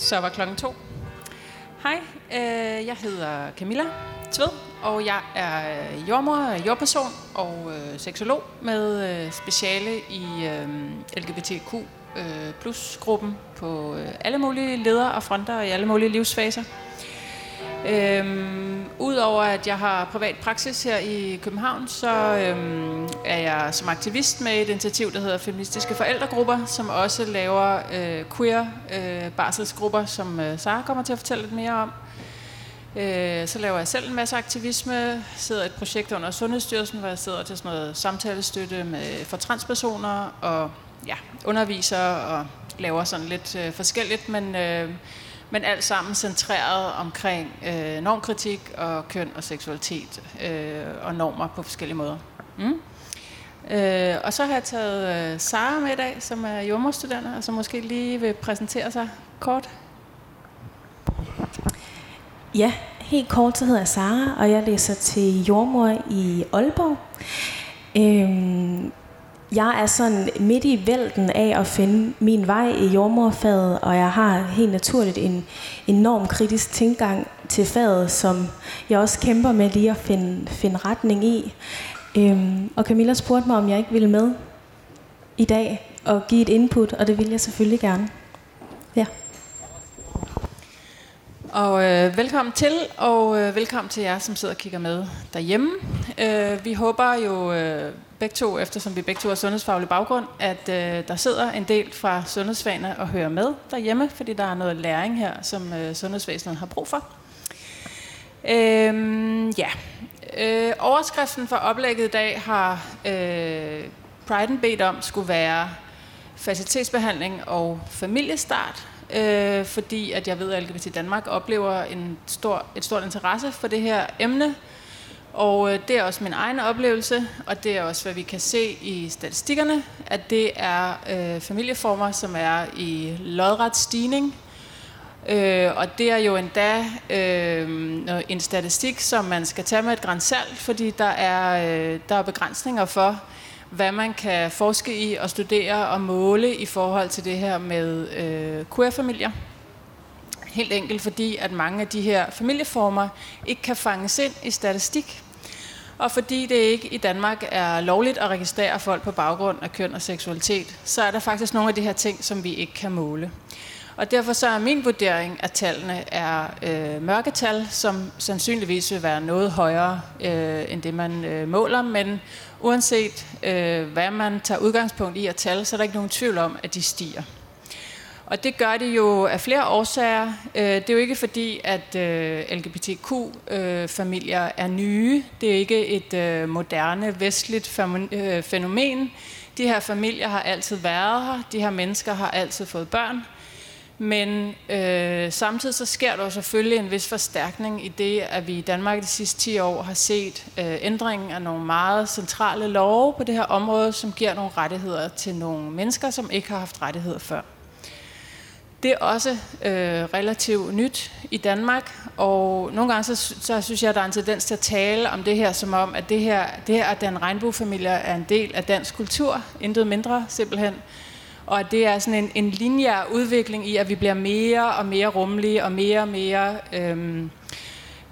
Så var klokken to. Hej, øh, jeg hedder Camilla Tved, og jeg er jordmor, jordperson og øh, seksolog med øh, speciale i øh, LGBTQ øh, plus gruppen på øh, alle mulige ledere og fronter og i alle mulige livsfaser. Øh, Udover at jeg har privat praksis her i København, så øhm, er jeg som aktivist med et initiativ, der hedder Feministiske Forældregrupper, som også laver øh, queer øh, barselsgrupper, som øh, Sara kommer til at fortælle lidt mere om. Øh, så laver jeg selv en masse aktivisme, sidder et projekt under Sundhedsstyrelsen, hvor jeg sidder til sådan noget samtalestøtte med, for transpersoner og ja, underviser og laver sådan lidt øh, forskelligt, men øh, men alt sammen centreret omkring øh, normkritik og køn og seksualitet øh, og normer på forskellige måder. Mm. Øh, og så har jeg taget øh, Sara med i dag, som er jordmorstuderende, og som måske lige vil præsentere sig kort. Ja, helt kort, så hedder jeg Sara, og jeg læser til jordmor i Aalborg. Øhm, jeg er sådan midt i vælten af at finde min vej i jordmorfaget, og jeg har helt naturligt en enorm kritisk tilgang til faget, som jeg også kæmper med lige at finde, finde retning i. Øhm, og Camilla spurgte mig, om jeg ikke ville med i dag og give et input, og det vil jeg selvfølgelig gerne. Ja. Og øh, velkommen til, og øh, velkommen til jer, som sidder og kigger med derhjemme. Øh, vi håber jo øh, begge to, eftersom vi begge to har sundhedsfaglig baggrund, at øh, der sidder en del fra sundhedsfagene og hører med derhjemme, fordi der er noget læring her, som øh, sundhedsvæsenet har brug for. Øh, ja, øh, overskriften for oplægget i dag har øh, Priden bedt om skulle være facilitetsbehandling og familiestart, øh, fordi at jeg ved, at LGBT Danmark oplever en stor, et stort interesse for det her emne, og øh, det er også min egen oplevelse, og det er også, hvad vi kan se i statistikkerne, at det er øh, familieformer, som er i lodret stigning. Øh, og det er jo endda øh, en statistik, som man skal tage med et grænsalt, fordi der er, øh, der er begrænsninger for, hvad man kan forske i og studere og måle i forhold til det her med øh, queer-familier. Helt enkelt fordi, at mange af de her familieformer ikke kan fanges ind i statistik. Og fordi det ikke i Danmark er lovligt at registrere folk på baggrund af køn og seksualitet, så er der faktisk nogle af de her ting, som vi ikke kan måle. Og derfor så er min vurdering, at tallene er øh, mørketal, som sandsynligvis vil være noget højere øh, end det, man øh, måler. Men uanset øh, hvad man tager udgangspunkt i at tale, så er der ikke nogen tvivl om, at de stiger. Og det gør det jo af flere årsager. Øh, det er jo ikke fordi, at øh, LGBTQ-familier øh, er nye. Det er ikke et øh, moderne, vestligt øh, fænomen. De her familier har altid været her. De her mennesker har altid fået børn. Men øh, samtidig så sker der jo selvfølgelig en vis forstærkning i det, at vi i Danmark de sidste 10 år har set øh, ændringen af nogle meget centrale love på det her område, som giver nogle rettigheder til nogle mennesker, som ikke har haft rettigheder før. Det er også øh, relativt nyt i Danmark, og nogle gange så, så synes jeg, at der er en tendens til at tale om det her, som om, at det her, det her at den regnbuefamilie er en del af dansk kultur, intet mindre simpelthen, og at det er sådan en, en linjær udvikling i, at vi bliver mere og mere rummelige og mere og mere øhm,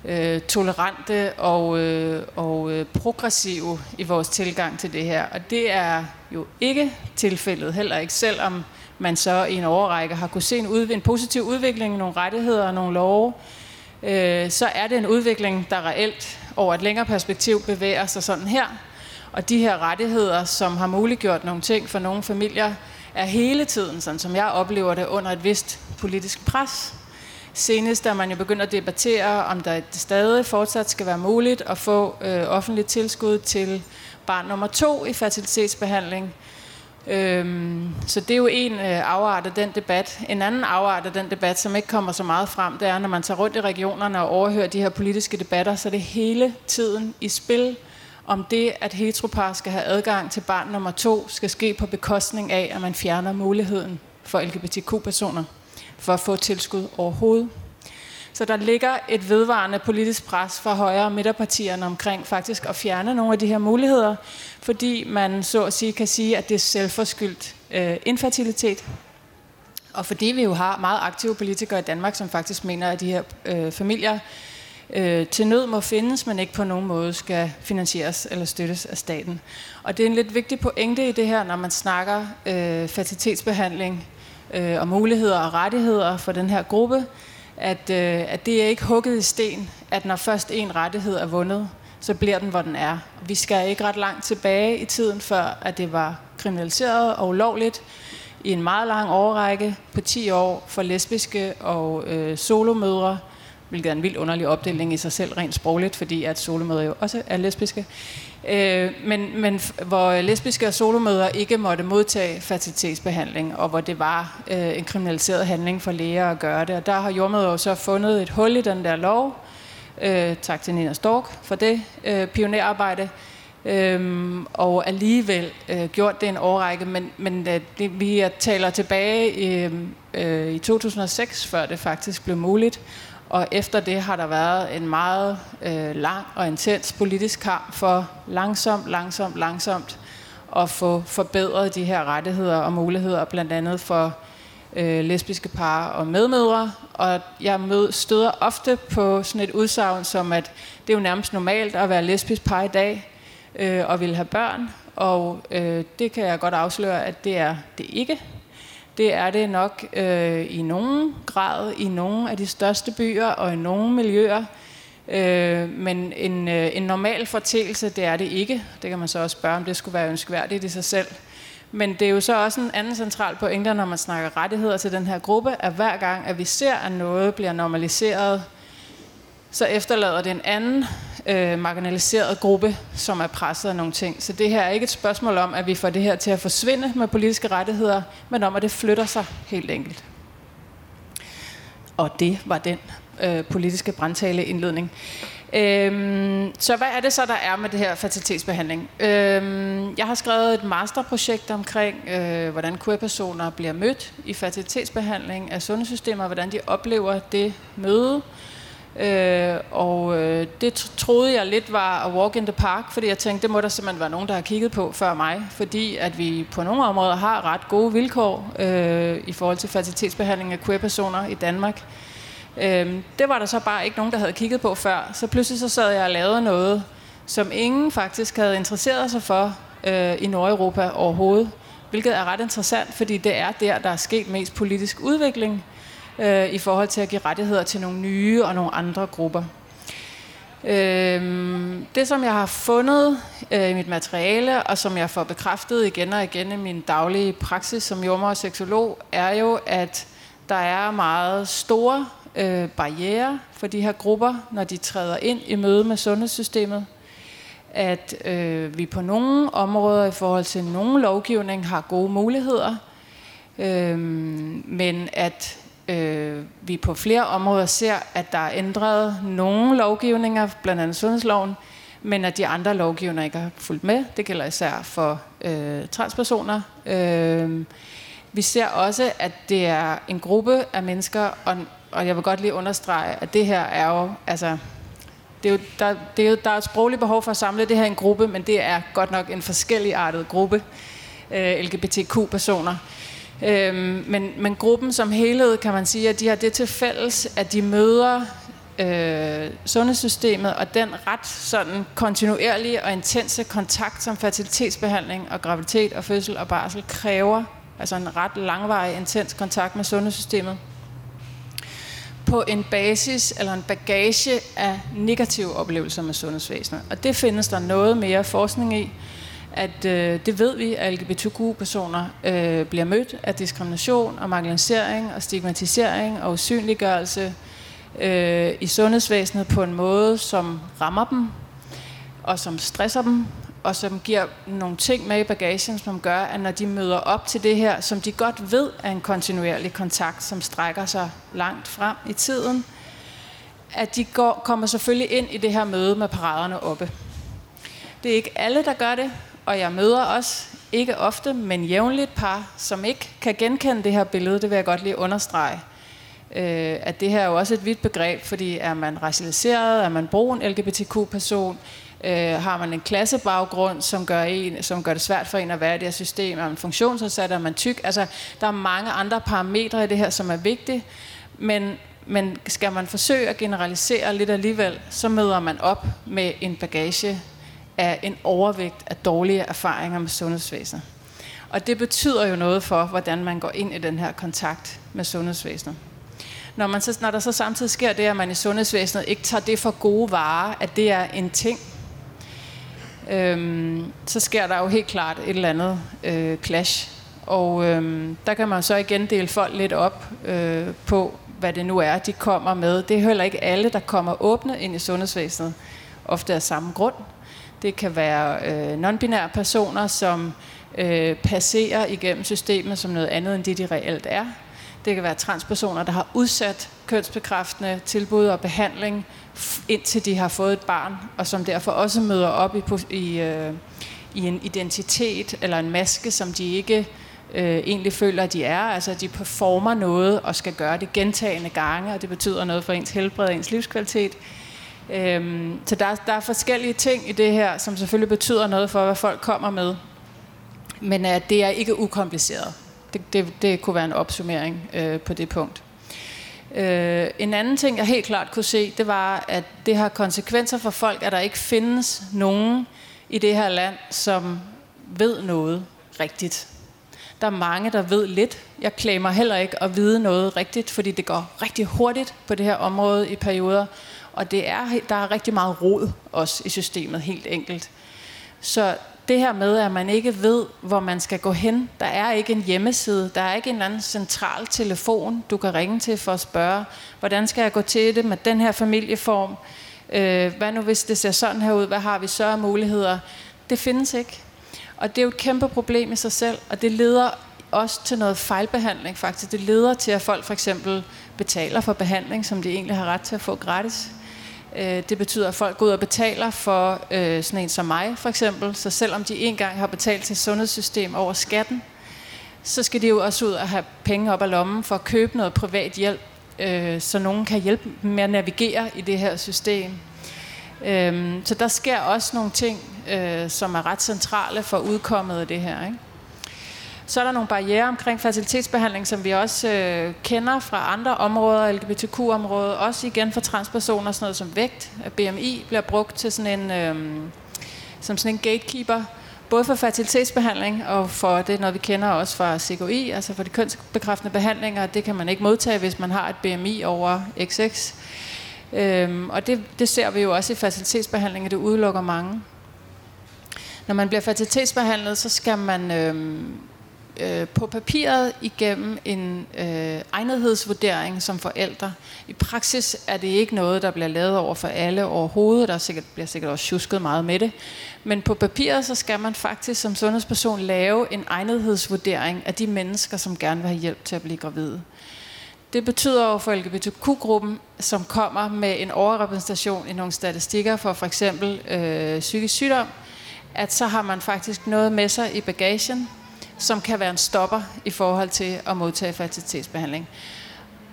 øh, tolerante og, øh, og øh, progressive i vores tilgang til det her. Og det er jo ikke tilfældet heller ikke, selvom man så i en overrække har kunne se en, udv- en positiv udvikling, nogle rettigheder og nogle love, øh, så er det en udvikling, der reelt over et længere perspektiv bevæger sig sådan her. Og de her rettigheder, som har muliggjort nogle ting for nogle familier, er hele tiden, sådan som jeg oplever det, under et vist politisk pres. Senest er man jo begyndt at debattere, om der stadig fortsat skal være muligt at få øh, offentligt tilskud til barn nummer to i fertilitetsbehandling. Øhm, så det er jo en øh, afart af den debat. En anden afart af den debat, som ikke kommer så meget frem, det er, når man tager rundt i regionerne og overhører de her politiske debatter, så er det hele tiden i spil om det, at heteropar skal have adgang til barn nummer to, skal ske på bekostning af, at man fjerner muligheden for LGBTQ-personer for at få tilskud overhovedet. Så der ligger et vedvarende politisk pres fra højre- og midterpartierne omkring faktisk at fjerne nogle af de her muligheder, fordi man så at sige kan sige, at det er selvforskyldt øh, infertilitet. Og fordi vi jo har meget aktive politikere i Danmark, som faktisk mener, at de her øh, familier øh, til nød må findes, men ikke på nogen måde skal finansieres eller støttes af staten. Og det er en lidt vigtig pointe i det her, når man snakker øh, fertilitetsbehandling øh, og muligheder og rettigheder for den her gruppe, at, øh, at det er ikke hugget i sten, at når først en rettighed er vundet, så bliver den, hvor den er. Vi skal ikke ret langt tilbage i tiden, før at det var kriminaliseret og ulovligt i en meget lang årrække på 10 år for lesbiske og øh, solomødre, hvilket er en vildt underlig opdeling i sig selv rent sprogligt, fordi at solomødre jo også er lesbiske. Øh, men, men hvor lesbiske og solomødre ikke måtte modtage fertilitetsbehandling, og hvor det var øh, en kriminaliseret handling for læger at gøre det. Og der har jordmøder jo så fundet et hul i den der lov. Øh, tak til Nina Stork for det øh, pionerarbejde. Øhm, og alligevel øh, gjort det en årrække, men, men øh, det, vi taler tilbage i, øh, i 2006, før det faktisk blev muligt, og efter det har der været en meget øh, lang og intens politisk kamp for langsomt, langsomt, langsomt at få forbedret de her rettigheder og muligheder, blandt andet for øh, lesbiske par og medmødre. Og jeg mød, støder ofte på sådan et udsagn som, at det er jo nærmest normalt at være lesbisk par i dag øh, og vil have børn. Og øh, det kan jeg godt afsløre, at det er det ikke. Det er det nok øh, i nogen grad i nogle af de største byer og i nogle miljøer. Øh, men en, øh, en normal fortælse, det er det ikke. Det kan man så også spørge, om det skulle være ønskværdigt i sig selv. Men det er jo så også en anden central pointe, når man snakker rettigheder til den her gruppe, at hver gang, at vi ser, at noget bliver normaliseret, så efterlader det en anden øh, marginaliseret gruppe, som er presset af nogle ting. Så det her er ikke et spørgsmål om, at vi får det her til at forsvinde med politiske rettigheder, men om, at det flytter sig helt enkelt. Og det var den øh, politiske brandtale indledning. Øhm, så hvad er det så, der er med det her fertilitetsbehandling? Øhm, jeg har skrevet et masterprojekt omkring, øh, hvordan queer-personer bliver mødt i fertilitetsbehandling af sundhedssystemer, og hvordan de oplever det møde. Øh, Øh, og øh, det troede jeg lidt var a walk in the park, fordi jeg tænkte, det må der simpelthen være nogen, der har kigget på før mig, fordi at vi på nogle områder har ret gode vilkår øh, i forhold til fertilitetsbehandling af queer-personer i Danmark. Øh, det var der så bare ikke nogen, der havde kigget på før, så pludselig så sad jeg og lavede noget, som ingen faktisk havde interesseret sig for øh, i Nordeuropa overhovedet, hvilket er ret interessant, fordi det er der, der er sket mest politisk udvikling øh, Øh, i forhold til at give rettigheder til nogle nye og nogle andre grupper. Øh, det, som jeg har fundet øh, i mit materiale, og som jeg får bekræftet igen og igen i min daglige praksis som jordmor og seksolog, er jo, at der er meget store øh, barriere for de her grupper, når de træder ind i møde med sundhedssystemet. At øh, vi på nogle områder i forhold til nogle lovgivning har gode muligheder, øh, men at øh, vi på flere områder ser, at der er ændret nogle lovgivninger, blandt andet sundhedsloven, men at de andre lovgivninger ikke har fulgt med. Det gælder især for øh, transpersoner. Øh, vi ser også, at det er en gruppe af mennesker, og, og jeg vil godt lige understrege, at det her er jo, altså, det er jo, der, det er jo, der er et sprogligt behov for at samle det her i en gruppe, men det er godt nok en forskelligartet gruppe, øh, LGBTQ-personer. Øhm, men, men gruppen som helhed, kan man sige, at de har det til fælles, at de møder øh, sundhedssystemet og den ret sådan kontinuerlige og intense kontakt, som fertilitetsbehandling og graviditet og fødsel og barsel kræver. Altså en ret langvarig, intens kontakt med sundhedssystemet på en basis eller en bagage af negative oplevelser med sundhedsvæsenet. Og det findes der noget mere forskning i at øh, det ved vi, at LGBTQ-personer øh, bliver mødt af diskrimination og marginalisering og stigmatisering og usynliggørelse øh, i sundhedsvæsenet på en måde, som rammer dem og som stresser dem og som giver nogle ting med i bagagen, som gør, at når de møder op til det her, som de godt ved er en kontinuerlig kontakt, som strækker sig langt frem i tiden, at de går, kommer selvfølgelig ind i det her møde med paraderne oppe. Det er ikke alle, der gør det, og jeg møder også, ikke ofte, men jævnligt par, som ikke kan genkende det her billede. Det vil jeg godt lige understrege. Øh, at det her er jo også et vidt begreb, fordi er man racialiseret, er man brun LGBTQ-person, Øh, har man en klassebaggrund, som gør, en, som gør det svært for en at være i det her system? Er man funktionsnedsat, Er man tyk? Altså, der er mange andre parametre i det her, som er vigtige. Men, men skal man forsøge at generalisere lidt alligevel, så møder man op med en bagage af en overvægt af dårlige erfaringer med sundhedsvæsenet. Og det betyder jo noget for, hvordan man går ind i den her kontakt med sundhedsvæsenet. Når, man så, når der så samtidig sker det, at man i sundhedsvæsenet ikke tager det for gode varer, at det er en ting, øhm, så sker der jo helt klart et eller andet øh, clash. Og øhm, der kan man så igen dele folk lidt op øh, på, hvad det nu er, de kommer med. Det er heller ikke alle, der kommer åbne ind i sundhedsvæsenet, ofte af samme grund. Det kan være øh, non-binære personer, som øh, passerer igennem systemet som noget andet, end det de reelt er. Det kan være transpersoner, der har udsat kønsbekræftende tilbud og behandling, indtil de har fået et barn, og som derfor også møder op i, i, øh, i en identitet eller en maske, som de ikke øh, egentlig føler, at de er. Altså, de performer noget og skal gøre det gentagende gange, og det betyder noget for ens helbred og ens livskvalitet. Øhm, så der, der er forskellige ting i det her, som selvfølgelig betyder noget for, hvad folk kommer med. Men at det er ikke ukompliceret. Det, det, det kunne være en opsummering øh, på det punkt. Øh, en anden ting, jeg helt klart kunne se, det var, at det har konsekvenser for folk, at der ikke findes nogen i det her land, som ved noget rigtigt. Der er mange, der ved lidt. Jeg klager heller ikke at vide noget rigtigt, fordi det går rigtig hurtigt på det her område i perioder. Og det er, der er rigtig meget rod også i systemet, helt enkelt. Så det her med, at man ikke ved, hvor man skal gå hen. Der er ikke en hjemmeside, der er ikke en eller anden central telefon, du kan ringe til for at spørge, hvordan skal jeg gå til det med den her familieform? Øh, hvad nu hvis det ser sådan her ud? Hvad har vi så af muligheder? Det findes ikke. Og det er jo et kæmpe problem i sig selv, og det leder også til noget fejlbehandling faktisk. Det leder til, at folk for eksempel betaler for behandling, som de egentlig har ret til at få gratis. Øh, det betyder, at folk går ud og betaler for øh, sådan en som mig, for eksempel. Så selvom de engang har betalt til sundhedssystem over skatten, så skal de jo også ud og have penge op af lommen for at købe noget privat hjælp, øh, så nogen kan hjælpe dem med at navigere i det her system. Øh, så der sker også nogle ting, øh, som er ret centrale for udkommet af det her. Ikke? Så er der nogle barriere omkring facilitetsbehandling, som vi også øh, kender fra andre områder, LGBTQ-området, også igen for transpersoner, sådan noget som vægt. BMI bliver brugt til sådan en, øh, som sådan en gatekeeper, både for fertilitetsbehandling og for det, når vi kender også fra CGI, altså for de kønsbekræftende behandlinger. Det kan man ikke modtage, hvis man har et BMI over XX. Øhm, og det, det ser vi jo også i facilitetsbehandling, at det udelukker mange. Når man bliver fertilitetsbehandlet, så skal man øhm, øh, på papiret igennem en øh, egnethedsvurdering som forældre. I praksis er det ikke noget, der bliver lavet over for alle overhovedet. Der sikkert, bliver sikkert også tjusket meget med det. Men på papiret så skal man faktisk som sundhedsperson lave en egnethedsvurdering af de mennesker, som gerne vil have hjælp til at blive gravide. Det betyder jo for LGBTQ-gruppen, som kommer med en overrepræsentation i nogle statistikker for for eksempel øh, psykisk sygdom, at så har man faktisk noget med sig i bagagen, som kan være en stopper i forhold til at modtage fertilitetsbehandling.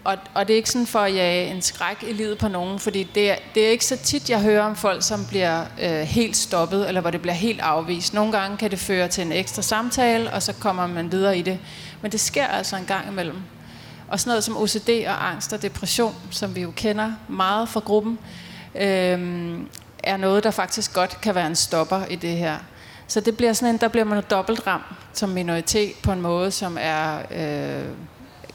Og, og det er ikke sådan for at jage en skræk i livet på nogen, fordi det er, det er ikke så tit, jeg hører om folk, som bliver øh, helt stoppet, eller hvor det bliver helt afvist. Nogle gange kan det føre til en ekstra samtale, og så kommer man videre i det. Men det sker altså en gang imellem. Og sådan noget som OCD og angst og depression, som vi jo kender meget fra gruppen, øh, er noget, der faktisk godt kan være en stopper i det her. Så det bliver sådan en, der bliver man dobbelt ram som minoritet på en måde, som er, øh,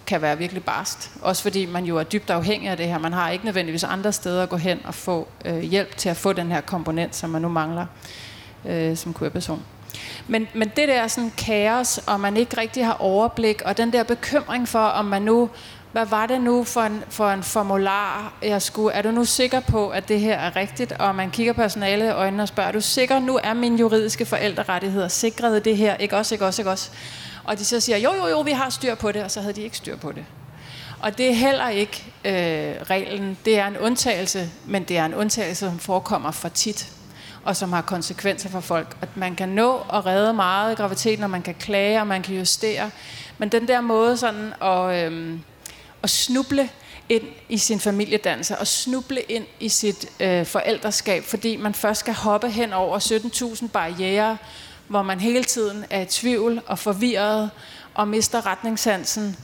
kan være virkelig barst. Også fordi man jo er dybt afhængig af det her. Man har ikke nødvendigvis andre steder at gå hen og få øh, hjælp til at få den her komponent, som man nu mangler øh, som queer-person. Men, men det der sådan kaos, og man ikke rigtig har overblik, og den der bekymring for, om man nu hvad var det nu for en, for en formular, jeg skulle... Er du nu sikker på, at det her er rigtigt? Og man kigger personale i øjnene og spørger, er du sikker, nu er mine juridiske forældrerettigheder sikret det her? Ikke også, ikke også, ikke også? Og de så siger, jo, jo, jo, vi har styr på det, og så havde de ikke styr på det. Og det er heller ikke øh, reglen. Det er en undtagelse, men det er en undtagelse, som forekommer for tit og som har konsekvenser for folk. At man kan nå at redde meget i graviditeten, og man kan klage, og man kan justere. Men den der måde sådan at, øh, at snuble ind i sin familiedannelse og snuble ind i sit øh, forældreskab, fordi man først skal hoppe hen over 17.000 barriere, hvor man hele tiden er i tvivl og forvirret og mister retningssansen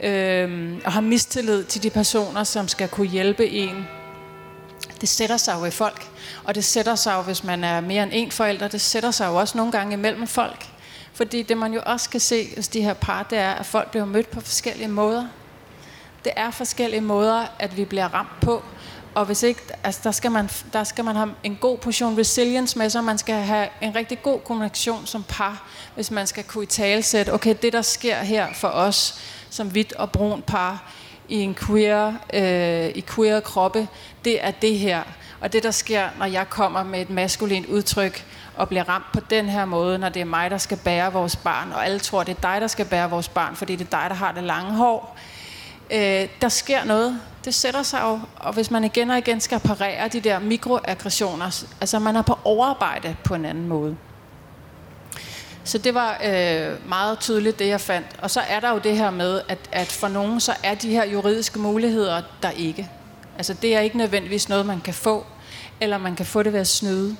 øh, og har mistillid til de personer, som skal kunne hjælpe en. Det sætter sig jo i folk, og det sætter sig jo, hvis man er mere end en forælder, det sætter sig jo også nogle gange imellem folk. Fordi det man jo også kan se hos de her par, det er, at folk bliver mødt på forskellige måder. Det er forskellige måder, at vi bliver ramt på. Og hvis ikke, altså der, skal man, der skal man have en god portion resilience med sig. Man skal have en rigtig god kommunikation som par, hvis man skal kunne i talesætte, okay, det der sker her for os som hvidt og brun par i en queer, øh, i queer kroppe, det er det her. Og det der sker, når jeg kommer med et maskulint udtryk, og bliver ramt på den her måde, når det er mig, der skal bære vores barn, og alle tror, det er dig, der skal bære vores barn, fordi det er dig, der har det lange hår. Øh, øh, der sker noget. Det sætter sig jo, og hvis man igen og igen skal parere de der mikroaggressioner, altså man er på overarbejde på en anden måde. Så det var øh, meget tydeligt, det jeg fandt. Og så er der jo det her med, at, at for nogen, så er de her juridiske muligheder der ikke. Altså det er ikke nødvendigvis noget, man kan få, eller man kan få det ved at snyde.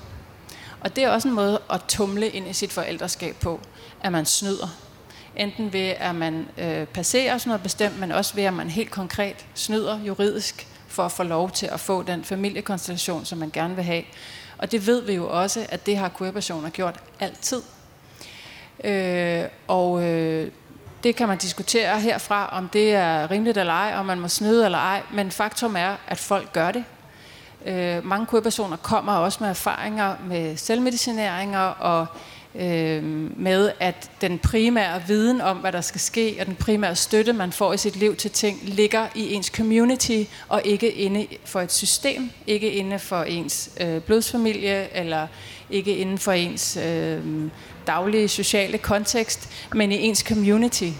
Og det er også en måde at tumle ind i sit forældreskab på, at man snyder. Enten ved, at man øh, passerer sådan noget bestemt, men også ved, at man helt konkret snyder juridisk for at få lov til at få den familiekonstellation, som man gerne vil have. Og det ved vi jo også, at det har queer-personer gjort altid. Øh, og øh, det kan man diskutere herfra, om det er rimeligt eller ej, om man må snyde eller ej, men faktum er, at folk gør det. Øh, mange queer-personer kommer også med erfaringer med selvmedicineringer og øh, med, at den primære viden om, hvad der skal ske, og den primære støtte, man får i sit liv til ting, ligger i ens community, og ikke inde for et system, ikke inde for ens øh, blodsfamilie, eller ikke inden for ens øh, daglige sociale kontekst, men i ens community.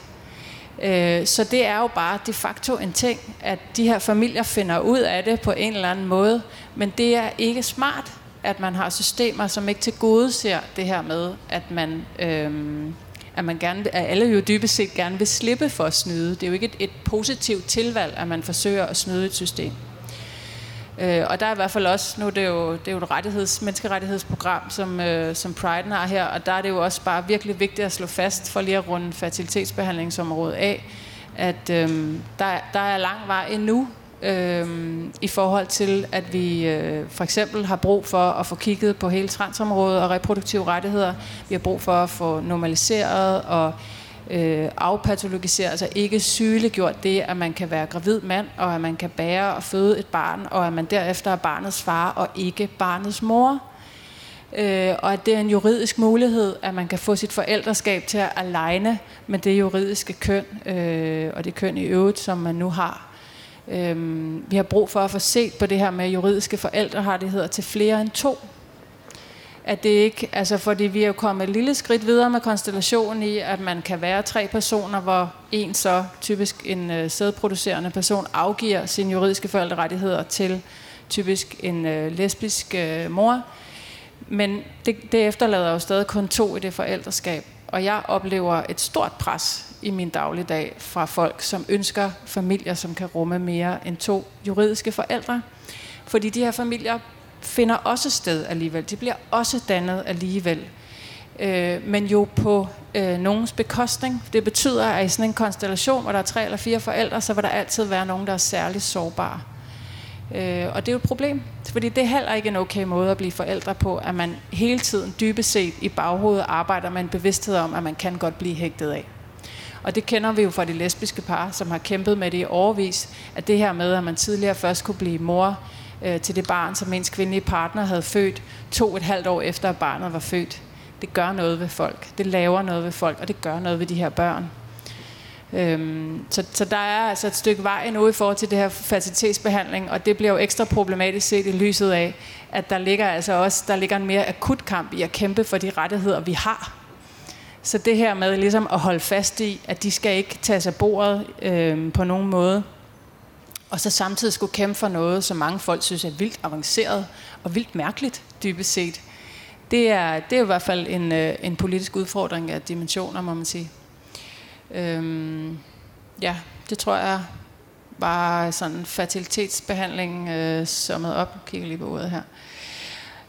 Øh, så det er jo bare de facto en ting, at de her familier finder ud af det på en eller anden måde, men det er ikke smart, at man har systemer, som ikke til gode ser det her med, at man, øhm, at man gerne, at alle jo dybest set gerne vil slippe for at snyde. Det er jo ikke et, et positivt tilvalg, at man forsøger at snyde et system. Øh, og der er i hvert fald også, nu er det jo, det er jo et rettigheds, menneskerettighedsprogram, som, øh, som Pride har her, og der er det jo også bare virkelig vigtigt at slå fast, for lige at runde fertilitetsbehandlingsområdet af, at øh, der, der er lang vej endnu øh, i forhold til, at vi øh, for eksempel har brug for at få kigget på hele transområdet og reproduktive rettigheder. Vi har brug for at få normaliseret og øh, afpatologiseret, altså ikke sygeliggjort det, at man kan være gravid mand, og at man kan bære og føde et barn, og at man derefter er barnets far og ikke barnets mor. Øh, og at det er en juridisk mulighed, at man kan få sit forældreskab til at aligne med det juridiske køn, øh, og det køn i øvrigt, som man nu har. Øhm, vi har brug for at få set på det her med juridiske forældrerettigheder til flere end to at det ikke, altså fordi vi er jo kommet et lille skridt videre med konstellationen i, at man kan være tre personer, hvor en så, typisk en øh, sædproducerende person, afgiver sine juridiske forældrerettigheder til typisk en øh, lesbisk øh, mor. Men det, det efterlader jo stadig kun to i det forældreskab. Og jeg oplever et stort pres i min dagligdag fra folk, som ønsker familier, som kan rumme mere end to juridiske forældre. Fordi de her familier finder også sted alligevel. De bliver også dannet alligevel. Øh, men jo på øh, nogens bekostning. Det betyder, at i sådan en konstellation, hvor der er tre eller fire forældre, så vil der altid være nogen, der er særligt sårbare. Øh, og det er jo et problem, fordi det er heller ikke en okay måde at blive forældre på, at man hele tiden dybest set i baghovedet arbejder med en bevidsthed om, at man kan godt blive hægtet af. Og det kender vi jo fra de lesbiske par, som har kæmpet med det i overvis, at det her med, at man tidligere først kunne blive mor øh, til det barn, som ens kvindelige partner havde født to et halvt år efter, at barnet var født. Det gør noget ved folk. Det laver noget ved folk, og det gør noget ved de her børn. Øhm, så, så der er altså et stykke vej endnu i forhold til det her facilitetsbehandling, og det bliver jo ekstra problematisk set i lyset af, at der ligger altså også der ligger en mere akut kamp i at kæmpe for de rettigheder, vi har. Så det her med ligesom at holde fast i, at de skal ikke tage sig bordet øh, på nogen måde, og så samtidig skulle kæmpe for noget, som mange folk synes er vildt avanceret og vildt mærkeligt, dybest set. Det er, det er i hvert fald en, øh, en politisk udfordring af dimensioner, må man sige. Øhm, ja, det tror jeg bare sådan fertilitetsbehandling øh, summet op. Jeg kigger lige på ordet her.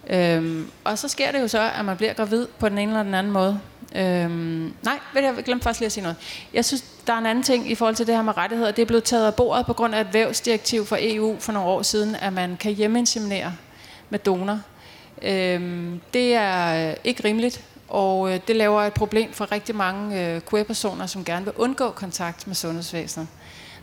Øhm, og så sker det jo så, at man bliver gravid på den ene eller den anden måde. Øhm, nej, jeg glemte faktisk lige at sige noget. Jeg synes, der er en anden ting i forhold til det her med rettigheder. Det er blevet taget af bordet på grund af et vævsdirektiv fra EU for nogle år siden, at man kan hjemmeinseminere med donor. Øhm, det er øh, ikke rimeligt, og øh, det laver et problem for rigtig mange øh, queer-personer, som gerne vil undgå kontakt med sundhedsvæsenet.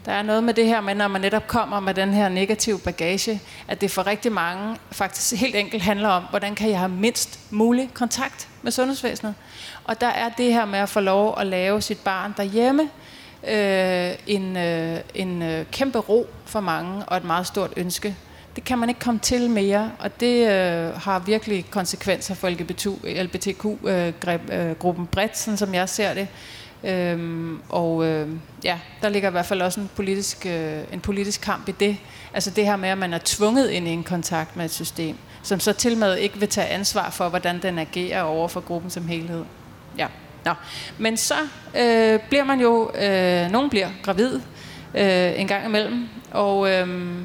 Der er noget med det her men når man netop kommer med den her negative bagage, at det for rigtig mange faktisk helt enkelt handler om, hvordan kan jeg have mindst mulig kontakt med sundhedsvæsenet. Og der er det her med at få lov at lave sit barn derhjemme, øh, en, øh, en øh, kæmpe ro for mange og et meget stort ønske. Det kan man ikke komme til mere, og det øh, har virkelig konsekvenser for LGBTQ-gruppen øh, øh bredt, sådan som jeg ser det. Øhm, og øh, ja, der ligger i hvert fald også en politisk, øh, en politisk kamp i det. Altså det her med, at man er tvunget ind i en kontakt med et system, som så til med ikke vil tage ansvar for, hvordan den agerer over for gruppen som helhed. Ja. Nå. Men så øh, bliver man jo, øh, nogen bliver gravid øh, en gang imellem, og øh,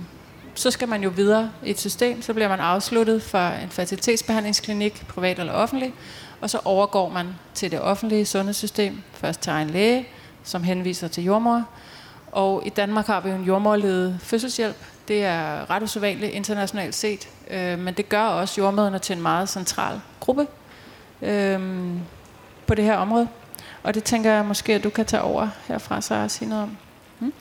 så skal man jo videre i et system, så bliver man afsluttet fra en fertilitetsbehandlingsklinik, privat eller offentlig, og så overgår man til det offentlige sundhedssystem, først til egen læge, som henviser til jordmor. Og i Danmark har vi jo en jordmorledet fødselshjælp. Det er ret usædvanligt internationalt set, øh, men det gør også jordmøderne til en meget central gruppe øh, på det her område. Og det tænker jeg måske, at du kan tage over herfra, så og sige noget om. Hmm?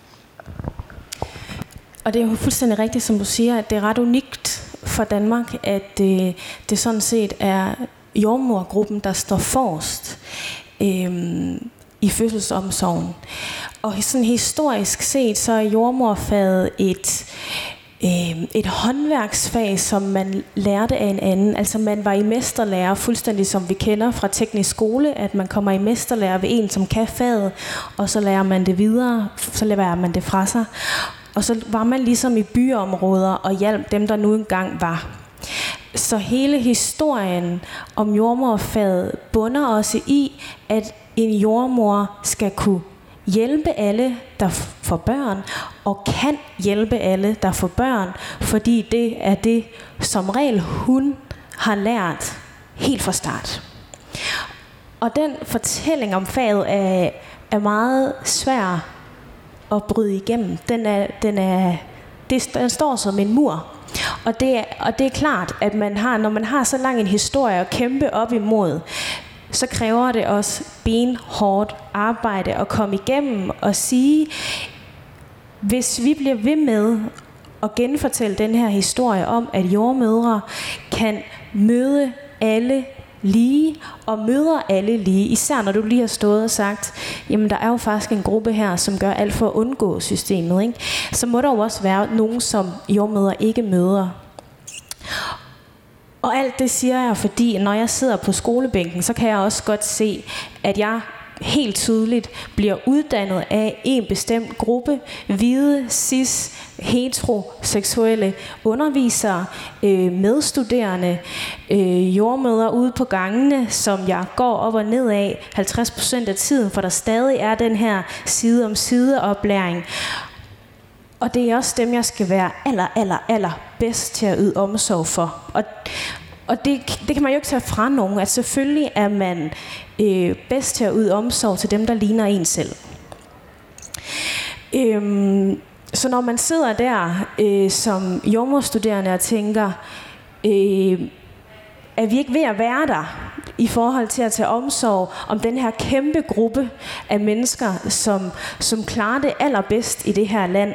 Og det er jo fuldstændig rigtigt, som du siger, at det er ret unikt for Danmark, at det, det sådan set er jordmorgruppen, der står forrest øh, i fødselsomsorgen. Og sådan historisk set, så er jordmorfaget et, øh, et håndværksfag, som man lærte af en anden. Altså man var i mesterlærer, fuldstændig som vi kender fra teknisk skole, at man kommer i mesterlærer ved en, som kan faget, og så lærer man det videre, så lærer man det fra sig. Og så var man ligesom i byområder og hjalp dem, der nu engang var. Så hele historien om jordmorfaget bunder også i, at en jordmor skal kunne hjælpe alle, der får børn, og kan hjælpe alle, der får børn, fordi det er det, som regel hun har lært helt fra start. Og den fortælling om faget er, er meget svær at bryde igennem. Den, er, den, er, det, den står som en mur. Og det, og det er klart, at man har, når man har så lang en historie at kæmpe op imod, så kræver det også benhårdt arbejde at komme igennem og sige, hvis vi bliver ved med at genfortælle den her historie om, at jordmødre kan møde alle lige og møder alle lige. Især når du lige har stået og sagt, jamen der er jo faktisk en gruppe her, som gør alt for at undgå systemet. Ikke? Så må der jo også være nogen, som jordmøder ikke møder. Og alt det siger jeg, fordi når jeg sidder på skolebænken, så kan jeg også godt se, at jeg helt tydeligt bliver uddannet af en bestemt gruppe hvide, cis, heteroseksuelle undervisere, øh, medstuderende, øh, jordmøder ude på gangene, som jeg går op og ned af 50% af tiden, for der stadig er den her side om side oplæring. Og det er også dem, jeg skal være aller, aller, aller bedst til at yde omsorg for. Og, og det, det kan man jo ikke tage fra nogen, at selvfølgelig er man øh, bedst til at yde omsorg til dem, der ligner en selv. Øhm, så når man sidder der øh, som jordmorstuderende og tænker, øh, er vi ikke ved at være der i forhold til at tage omsorg om den her kæmpe gruppe af mennesker, som, som klarer det allerbedst i det her land,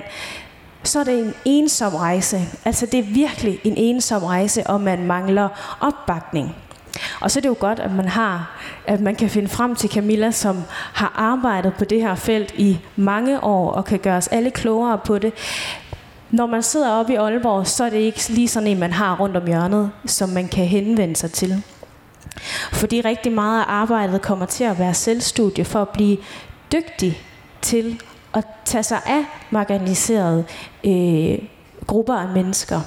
så er det en ensom rejse. Altså det er virkelig en ensom rejse, og man mangler opbakning. Og så er det jo godt, at man har, at man kan finde frem til Camilla, som har arbejdet på det her felt i mange år, og kan gøre os alle klogere på det. Når man sidder oppe i Aalborg, så er det ikke lige sådan en, man har rundt om hjørnet, som man kan henvende sig til. Fordi rigtig meget af arbejdet kommer til at være selvstudie for at blive dygtig til tage sig af marginaliserede øh, grupper af mennesker.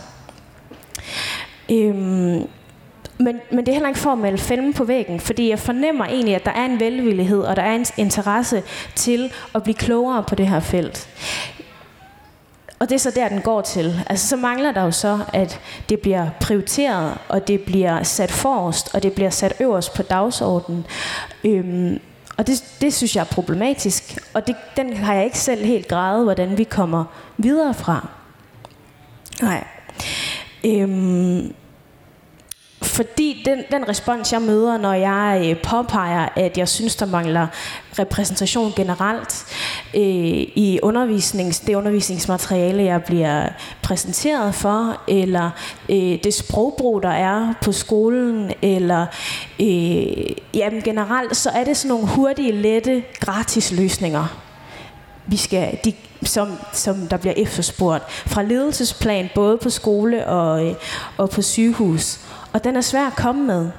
Øhm, men, men det er heller ikke for at male fælden på væggen, fordi jeg fornemmer egentlig, at der er en velvillighed, og der er en interesse til at blive klogere på det her felt. og det er så der, den går til. Altså, så mangler der jo så, at det bliver prioriteret, og det bliver sat forrest, og det bliver sat øverst på dagsordenen. Øhm, og det, det synes jeg er problematisk, og det, den har jeg ikke selv helt grædet, hvordan vi kommer videre fra. Nej. Øhm, fordi den, den respons, jeg møder, når jeg øh, påpeger, at jeg synes, der mangler repræsentation generelt øh, i undervisnings, det undervisningsmateriale, jeg bliver præsenteret for, eller øh, det sprogbrug, der er på skolen, eller øh, jamen generelt, så er det sådan nogle hurtige, lette, gratis løsninger, vi skal, de, som, som der bliver efterspurgt fra ledelsesplan, både på skole og, øh, og på sygehus. Og den er svær at komme med.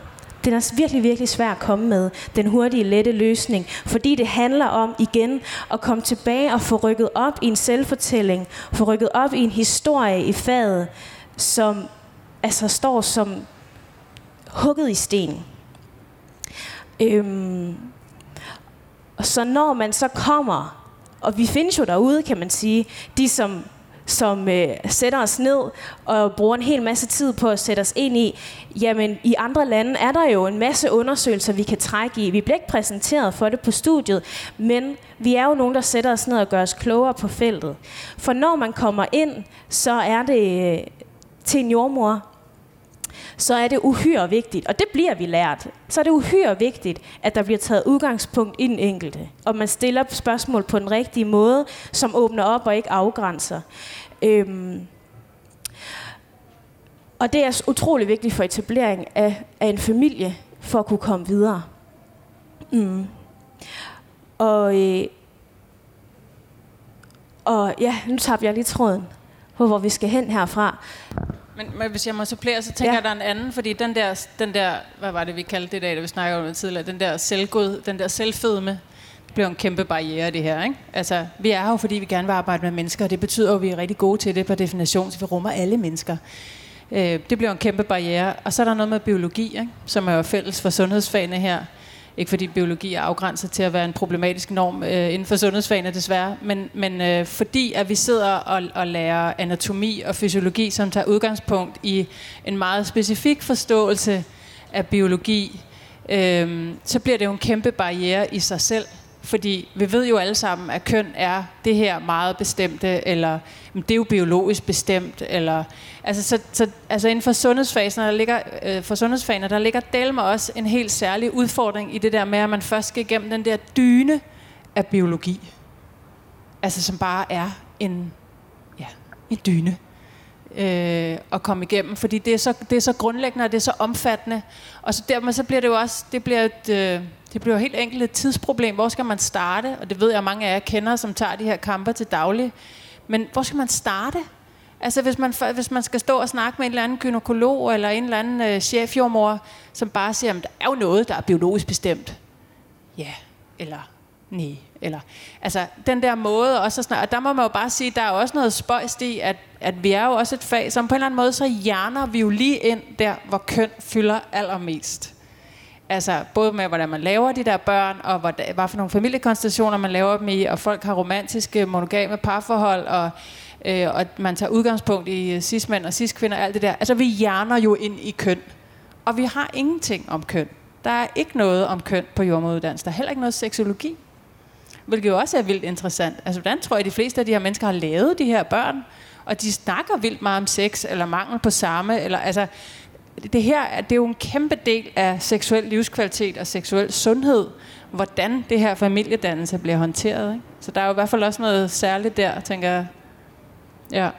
Den er virkelig, virkelig svær at komme med, den hurtige, lette løsning, fordi det handler om igen at komme tilbage og få rykket op i en selvfortælling, få rykket op i en historie i faget, som altså står som hugget i sten. Øhm, og så når man så kommer, og vi findes jo derude, kan man sige, de som som øh, sætter os ned og bruger en hel masse tid på at sætte os ind i, jamen i andre lande er der jo en masse undersøgelser, vi kan trække i. Vi bliver ikke præsenteret for det på studiet, men vi er jo nogen, der sætter os ned og gør os klogere på feltet. For når man kommer ind, så er det øh, til en jordmor, så er det uhyre vigtigt, og det bliver vi lært, så er det uhyre vigtigt, at der bliver taget udgangspunkt i den enkelte, og man stiller spørgsmål på den rigtige måde, som åbner op og ikke afgrænser. Øhm, og det er utrolig vigtigt for etablering af, af en familie, for at kunne komme videre. Mm. Og, øh, og ja, nu tager jeg lige tråden på, hvor vi skal hen herfra. Men, men hvis jeg må supplere, så tænker ja. jeg, der er en anden, fordi den der, den der, hvad var det, vi kaldte det i dag, da vi snakkede om det tidligere, den der selvgod, den der selvfødme, det bliver en kæmpe barriere, det her. Ikke? Altså, vi er jo, fordi vi gerne vil arbejde med mennesker, og det betyder at vi er rigtig gode til det på definition, så vi rummer alle mennesker. Øh, det bliver en kæmpe barriere. Og så er der noget med biologi, ikke? som er jo fælles for sundhedsfagene her. Ikke fordi biologi er afgrænset til at være en problematisk norm øh, inden for sundhedsfagene desværre, men, men øh, fordi at vi sidder og, og lærer anatomi og fysiologi, som tager udgangspunkt i en meget specifik forståelse af biologi, øh, så bliver det jo en kæmpe barriere i sig selv fordi vi ved jo alle sammen, at køn er det her meget bestemte, eller det er jo biologisk bestemt, eller altså, så, så, altså inden for sundhedsfagene, der ligger, øh, for sundhedsfagene, der ligger del med også en helt særlig udfordring i det der med, at man først skal igennem den der dyne af biologi. Altså som bare er en, ja, en dyne øh, at komme igennem, fordi det er, så, det er så grundlæggende, og det er så omfattende. Og så dermed så bliver det jo også, det bliver et, øh, det bliver helt enkelt et tidsproblem. Hvor skal man starte? Og det ved jeg, mange af jer kender, som tager de her kamper til daglig. Men hvor skal man starte? Altså hvis man, hvis man skal stå og snakke med en eller anden gynekolog eller en eller anden øh, chefjordmor, som bare siger, at der er jo noget, der er biologisk bestemt. Ja, eller nej. Eller, altså den der måde også at snakke, og der må man jo bare sige, der er også noget spøjst i, at, at vi er jo også et fag, som på en eller anden måde, så hjerner vi jo lige ind der, hvor køn fylder allermest. Altså både med, hvordan man laver de der børn, og hvad, hvad for nogle familiekonstellationer man laver dem i, og folk har romantiske, monogame parforhold, og, øh, og man tager udgangspunkt i øh, cis-mænd og cis-kvinder og alt det der. Altså vi hjerner jo ind i køn, og vi har ingenting om køn. Der er ikke noget om køn på jordmoduddannelsen. Der er heller ikke noget seksologi. Hvilket jo også er vildt interessant. Altså hvordan tror jeg, de fleste af de her mennesker har lavet de her børn? Og de snakker vildt meget om sex, eller mangel på samme, eller altså det her det er jo en kæmpe del af seksuel livskvalitet og seksuel sundhed, hvordan det her familiedannelse bliver håndteret. Ikke? Så der er jo i hvert fald også noget særligt der, tænker jeg. Ja.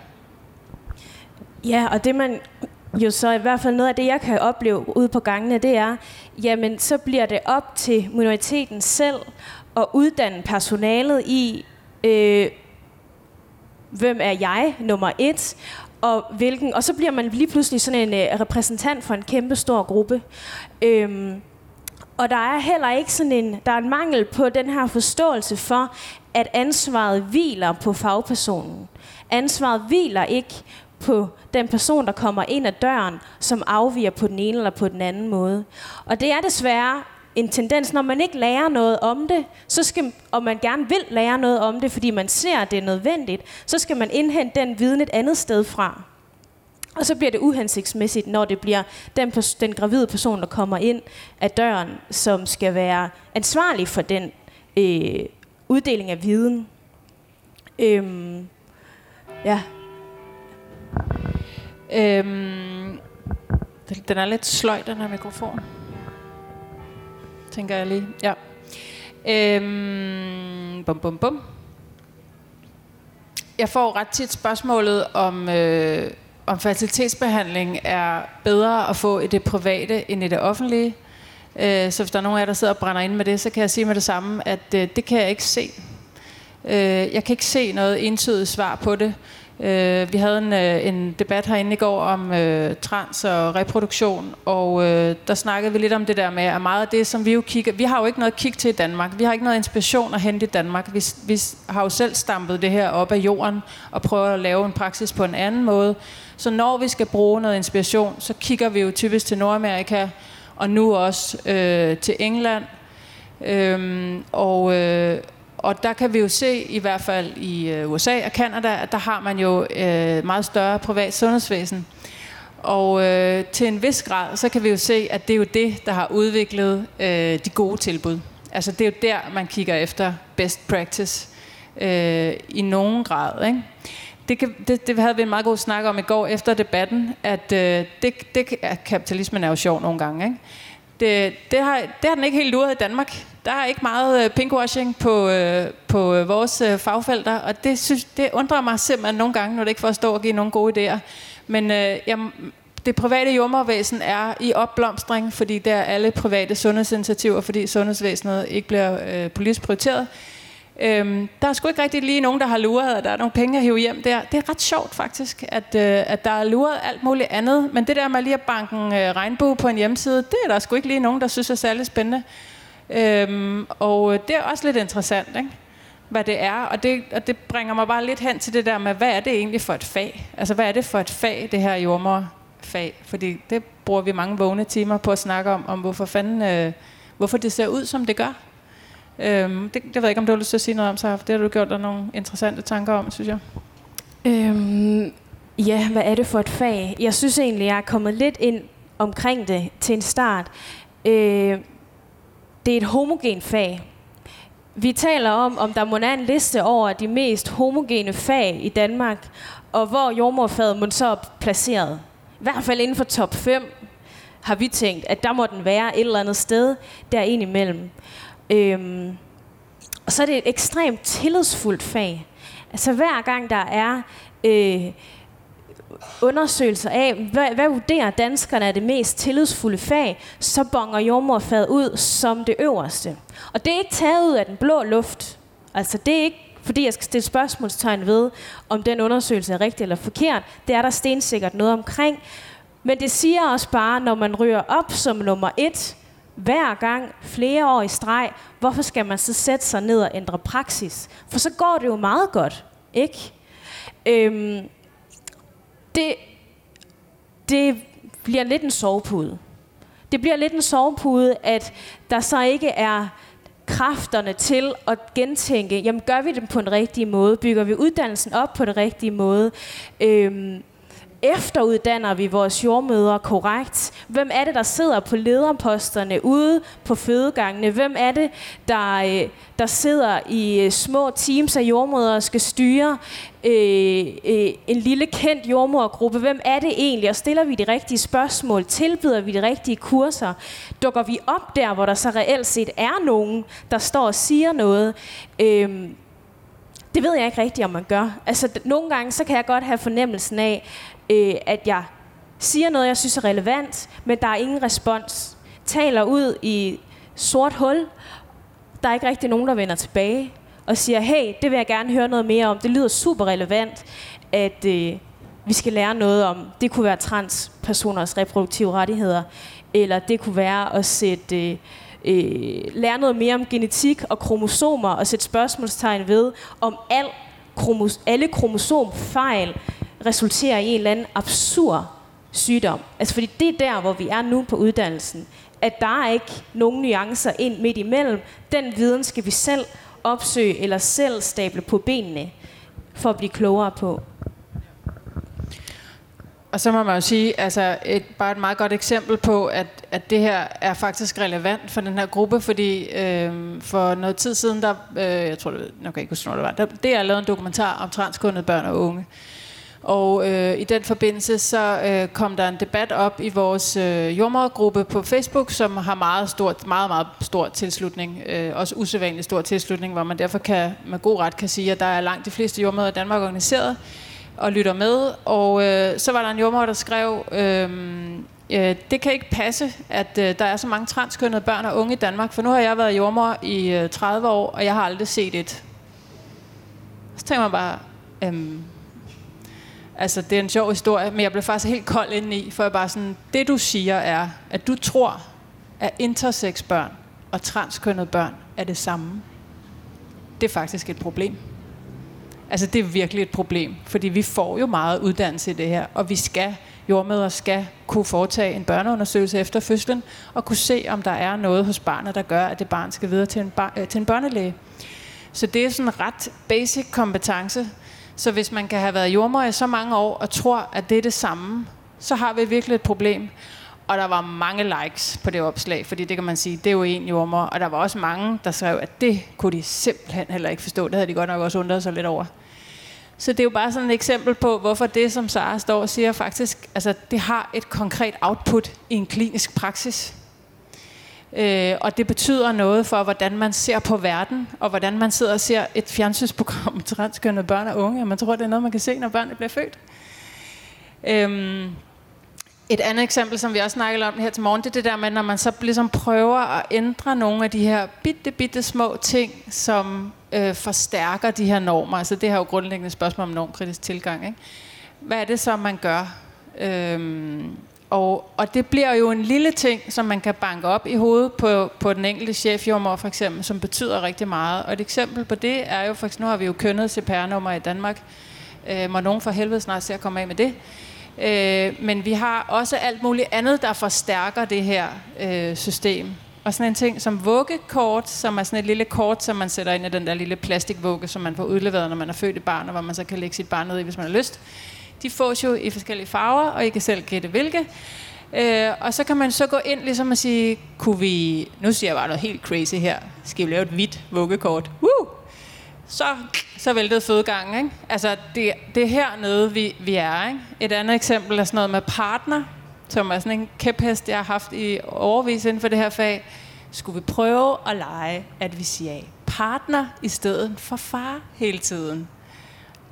Ja, og det man jo så i hvert fald noget af det, jeg kan opleve ude på gangene, det er, jamen så bliver det op til minoriteten selv at uddanne personalet i, øh, hvem er jeg, nummer et, og, hvilken, og så bliver man lige pludselig sådan en øh, repræsentant for en kæmpe stor gruppe. Øhm, og der er heller ikke sådan en, der er en mangel på den her forståelse for, at ansvaret hviler på fagpersonen. Ansvaret hviler ikke på den person, der kommer ind ad døren, som afviger på den ene eller på den anden måde. Og det er desværre en tendens, når man ikke lærer noget om det, så skal, og man gerne vil lære noget om det, fordi man ser, at det er nødvendigt, så skal man indhente den viden et andet sted fra. Og så bliver det uhensigtsmæssigt, når det bliver den, den gravide person, der kommer ind af døren, som skal være ansvarlig for den øh, uddeling af viden. Øhm, ja. Øhm, den er lidt sløj, den her mikrofon. Tænker jeg lige. Ja. Øhm, bum, bum, bum. Jeg får ret tit spørgsmålet om, øh, om facilitetsbehandling er bedre at få i det private end i det offentlige. Øh, så hvis der er nogen af jer, der sidder og brænder ind med det, så kan jeg sige med det samme, at øh, det kan jeg ikke se. Øh, jeg kan ikke se noget entydigt svar på det. Øh, vi havde en, øh, en debat herinde i går om øh, trans og reproduktion, og øh, der snakkede vi lidt om det der med, at meget af det, som vi jo kigger... Vi har jo ikke noget at kigge til i Danmark. Vi har ikke noget inspiration at hente i Danmark. Vi, vi har jo selv stampet det her op af jorden og prøver at lave en praksis på en anden måde. Så når vi skal bruge noget inspiration, så kigger vi jo typisk til Nordamerika, og nu også øh, til England. Øhm, og, øh, og der kan vi jo se, i hvert fald i øh, USA og Kanada, at der har man jo øh, meget større privat sundhedsvæsen. Og øh, til en vis grad, så kan vi jo se, at det er jo det, der har udviklet øh, de gode tilbud. Altså det er jo der, man kigger efter best practice øh, i nogen grad. Ikke? Det, kan, det, det havde vi en meget god snak om i går efter debatten, at øh, det, det, at kapitalismen er jo sjov nogle gange. Ikke? Det, det, har, det har den ikke helt luret i Danmark. Der er ikke meget øh, pinkwashing på, øh, på øh, vores øh, fagfelter, og det, synes, det undrer mig simpelthen nogle gange, når det ikke får at stå og give nogle gode idéer. Men øh, jeg, det private jordmorvæsen er i opblomstring, fordi der er alle private sundhedsinitiativer, fordi sundhedsvæsenet ikke bliver øh, politisk prioriteret. Øhm, der er sgu ikke rigtig lige nogen, der har luret, at der er nogle penge at hive hjem der. Det er ret sjovt faktisk, at, øh, at der er luret alt muligt andet. Men det der med lige at banke en øh, regnbue på en hjemmeside, det er der sgu ikke lige nogen, der synes er særlig spændende. Øhm, og øh, det er også lidt interessant, ikke? hvad det er. Og det, og det bringer mig bare lidt hen til det der med, hvad er det egentlig for et fag? Altså, hvad er det for et fag, det her jordmorfag? Fordi det bruger vi mange vågne timer på at snakke om, om hvorfor fanden, øh, hvorfor det ser ud, som det gør. Øhm, det, det ved jeg ikke, om du har lyst til at sige noget om, så det har du gjort dig nogle interessante tanker om, synes jeg. Øhm, ja, hvad er det for et fag? Jeg synes egentlig, jeg er kommet lidt ind omkring det til en start. Øh, det er et homogen fag. Vi taler om, om der må være en liste over de mest homogene fag i Danmark, og hvor jordmorfaget må så placeret. I hvert fald inden for top 5 har vi tænkt, at der må den være et eller andet sted der imellem. Øhm, og så er det et ekstremt tillidsfuldt fag. Altså hver gang der er øh, undersøgelser af, hvad, hvad vurderer danskerne er det mest tillidsfulde fag, så bonger jordmorfaget ud som det øverste. Og det er ikke taget ud af den blå luft. Altså det er ikke fordi jeg skal stille spørgsmålstegn ved, om den undersøgelse er rigtig eller forkert. Det er der stensikkert noget omkring. Men det siger også bare, når man ryger op som nummer et, hver gang, flere år i streg, hvorfor skal man så sætte sig ned og ændre praksis? For så går det jo meget godt, ikke? Øhm, det, det bliver lidt en sovepude. Det bliver lidt en sovepude, at der så ikke er kræfterne til at gentænke, jamen gør vi det på en rigtig måde? Bygger vi uddannelsen op på den rigtige måde? Øhm, efteruddanner vi vores jordmøder korrekt? Hvem er det, der sidder på lederposterne ude på fødegangene? Hvem er det, der, øh, der sidder i øh, små teams af jordmøder og skal styre øh, øh, en lille kendt jordmorgruppe? Hvem er det egentlig? Og stiller vi de rigtige spørgsmål? Tilbyder vi de rigtige kurser? Dukker vi op der, hvor der så reelt set er nogen, der står og siger noget? Øh, det ved jeg ikke rigtigt, om man gør. Altså, nogle gange, så kan jeg godt have fornemmelsen af, øh, at jeg siger noget, jeg synes er relevant, men der er ingen respons. Taler ud i sort hul. Der er ikke rigtig nogen, der vender tilbage og siger, hey, det vil jeg gerne høre noget mere om. Det lyder super relevant, at øh, vi skal lære noget om, det kunne være transpersoners reproduktive rettigheder, eller det kunne være at sætte, øh, øh, lære noget mere om genetik og kromosomer, og sætte spørgsmålstegn ved, om al kromos- alle kromosomfejl resulterer i en eller anden absurd sygdom. Altså fordi det er der, hvor vi er nu på uddannelsen. At der er ikke nogen nuancer ind midt imellem. Den viden skal vi selv opsøge eller selv stable på benene for at blive klogere på. Og så må man jo sige, altså et, bare et meget godt eksempel på, at, at det her er faktisk relevant for den her gruppe, fordi øh, for noget tid siden, der, øh, jeg tror, det, jeg kan ikke huske, det var, der, det er lavet en dokumentar om transkundede børn og unge. Og øh, i den forbindelse så øh, kom der en debat op i vores øh, jordmorgruppe på Facebook, som har meget stort, meget, meget stor tilslutning, øh, også usædvanligt stor tilslutning, hvor man derfor kan, med god ret kan sige, at der er langt de fleste jordmøder i Danmark organiseret og lytter med. Og øh, så var der en jordmor, der skrev, øh, øh, det kan ikke passe, at øh, der er så mange transkønnede børn og unge i Danmark, for nu har jeg været jordmor i øh, 30 år, og jeg har aldrig set et. Så tænker man bare, øh, altså det er en sjov historie, men jeg blev faktisk helt kold indeni, for jeg bare sådan, det du siger er, at du tror, at intersex børn og transkønnede børn er det samme. Det er faktisk et problem. Altså det er virkelig et problem, fordi vi får jo meget uddannelse i det her, og vi skal, jordmøder skal kunne foretage en børneundersøgelse efter fødslen, og kunne se, om der er noget hos barnet, der gør, at det barn skal videre til en, bar, øh, til en børnelæge. Så det er sådan en ret basic kompetence. Så hvis man kan have været jordmor i så mange år, og tror, at det er det samme, så har vi virkelig et problem. Og der var mange likes på det opslag, fordi det kan man sige, det er jo en jordmor. Og der var også mange, der skrev, at det kunne de simpelthen heller ikke forstå. Det havde de godt nok også undret sig lidt over. Så det er jo bare sådan et eksempel på, hvorfor det, som Sara står og siger, faktisk, altså det har et konkret output i en klinisk praksis. Øh, og det betyder noget for, hvordan man ser på verden, og hvordan man sidder og ser et fjernsynsprogram om transkønnede børn og unge, og man tror, det er noget, man kan se, når børnene bliver født. Øhm, et andet eksempel, som vi også snakkede om her til morgen, det er det der med, når man så ligesom prøver at ændre nogle af de her bitte, bitte små ting, som øh, forstærker de her normer. Altså det her er jo grundlæggende spørgsmål om normkritisk tilgang. Ikke? Hvad er det så, man gør? Øhm, og, og det bliver jo en lille ting, som man kan banke op i hovedet på, på den enkelte chefjommer for eksempel, som betyder rigtig meget. Og et eksempel på det er jo, for eksempel, nu har vi jo kønnet CPR-nummer i Danmark. Øh, må nogen for helvede snart se at komme af med det. Øh, men vi har også alt muligt andet, der forstærker det her øh, system. Og sådan en ting som vuggekort, som er sådan et lille kort, som man sætter ind i den der lille plastikvugge, som man får udleveret, når man er født et barn, og hvor man så kan lægge sit barn ned i, hvis man har lyst. De fås jo i forskellige farver, og I kan selv gætte hvilke. Øh, og så kan man så gå ind ligesom og sige, kunne vi, nu siger jeg bare noget helt crazy her, skal vi lave et hvidt vuggekort? Woo! Så, så væltede fødegangen. Ikke? Altså, det, det er hernede, vi, vi er. Ikke? Et andet eksempel er sådan noget med partner som er sådan en kæphest, jeg har haft i overvis inden for det her fag, skulle vi prøve at lege, at vi siger partner i stedet for far hele tiden.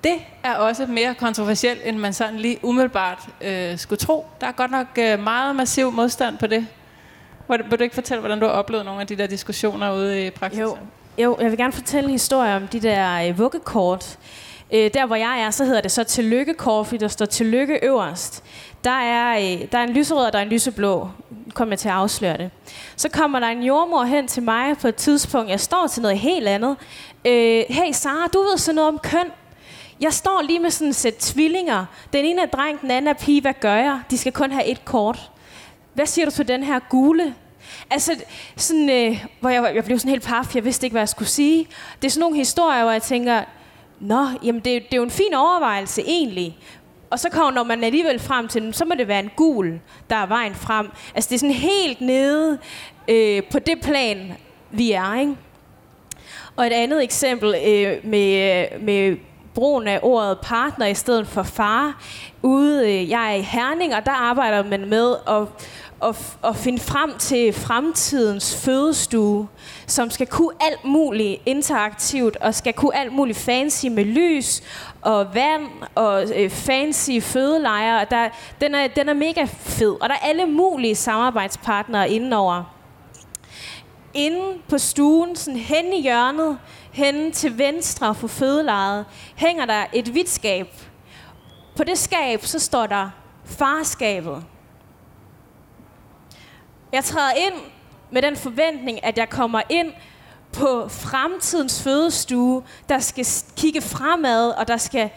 Det er også mere kontroversielt, end man sådan lige umiddelbart øh, skulle tro. Der er godt nok øh, meget massiv modstand på det. Vil du ikke fortælle, hvordan du har oplevet nogle af de der diskussioner ude i praksis? Jo, jo jeg vil gerne fortælle en historie om de der øh, vuggekort. Øh, der hvor jeg er, så hedder det så tillykkekort, fordi der står tillykke øverst. Der er, øh, der er en lyserød, og der er en lyseblå. Nu kommer jeg til at afsløre det. Så kommer der en jordmor hen til mig på et tidspunkt. Jeg står til noget helt andet. Øh, hey Sara, du ved så noget om køn. Jeg står lige med sådan et sæt tvillinger. Den ene er dreng, den anden er pige. Hvad gør jeg? De skal kun have et kort. Hvad siger du til den her gule? Altså, sådan, øh, hvor jeg, jeg blev sådan helt paf. Jeg vidste ikke, hvad jeg skulle sige. Det er sådan nogle historier, hvor jeg tænker, Nå, jamen det, det er jo en fin overvejelse egentlig. Og så kommer man alligevel frem til den, så må det være en gul, der er vejen frem. Altså det er sådan helt nede øh, på det plan, vi er, ikke? Og et andet eksempel øh, med, øh, med brugen af ordet partner i stedet for far. Ude, øh, jeg er i Herning, og der arbejder man med at at, at finde frem til fremtidens fødestue, som skal kunne alt muligt interaktivt, og skal kunne alt muligt fancy med lys og vand og øh, fancy fødelejre. Der, den, er, den er mega fed, og der er alle mulige samarbejdspartnere indenover. Inden på stuen, sådan hen i hjørnet, hen til venstre for fødelejet, hænger der et hvidt skab. På det skab, så står der farskabet. Jeg træder ind med den forventning, at jeg kommer ind på fremtidens fødestue, der skal kigge fremad, og der skal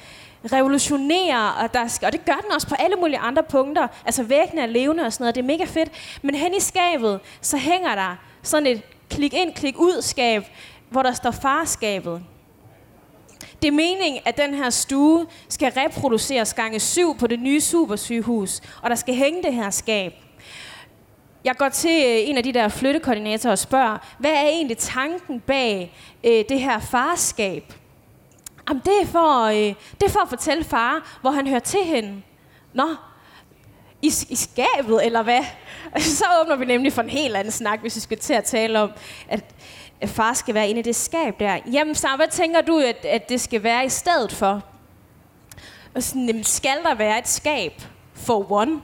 revolutionere, og, der skal, og det gør den også på alle mulige andre punkter. Altså væggene er levende og sådan noget, det er mega fedt. Men hen i skabet, så hænger der sådan et klik ind, klik ud skab, hvor der står farskabet. Det er meningen, at den her stue skal reproduceres gange syv på det nye supersygehus, og der skal hænge det her skab. Jeg går til øh, en af de der flyttekoordinatorer og spørger, hvad er egentlig tanken bag øh, det her farskab? Jamen, det er, for, øh, det er for at fortælle far, hvor han hører til hende. Nå, i, i skabet, eller hvad? Så åbner vi nemlig for en helt anden snak, hvis vi skal til at tale om, at, at far skal være inde i det skab der. Jamen, så hvad tænker du, at, at det skal være i stedet for? Og sådan, jamen, skal der være et skab for one?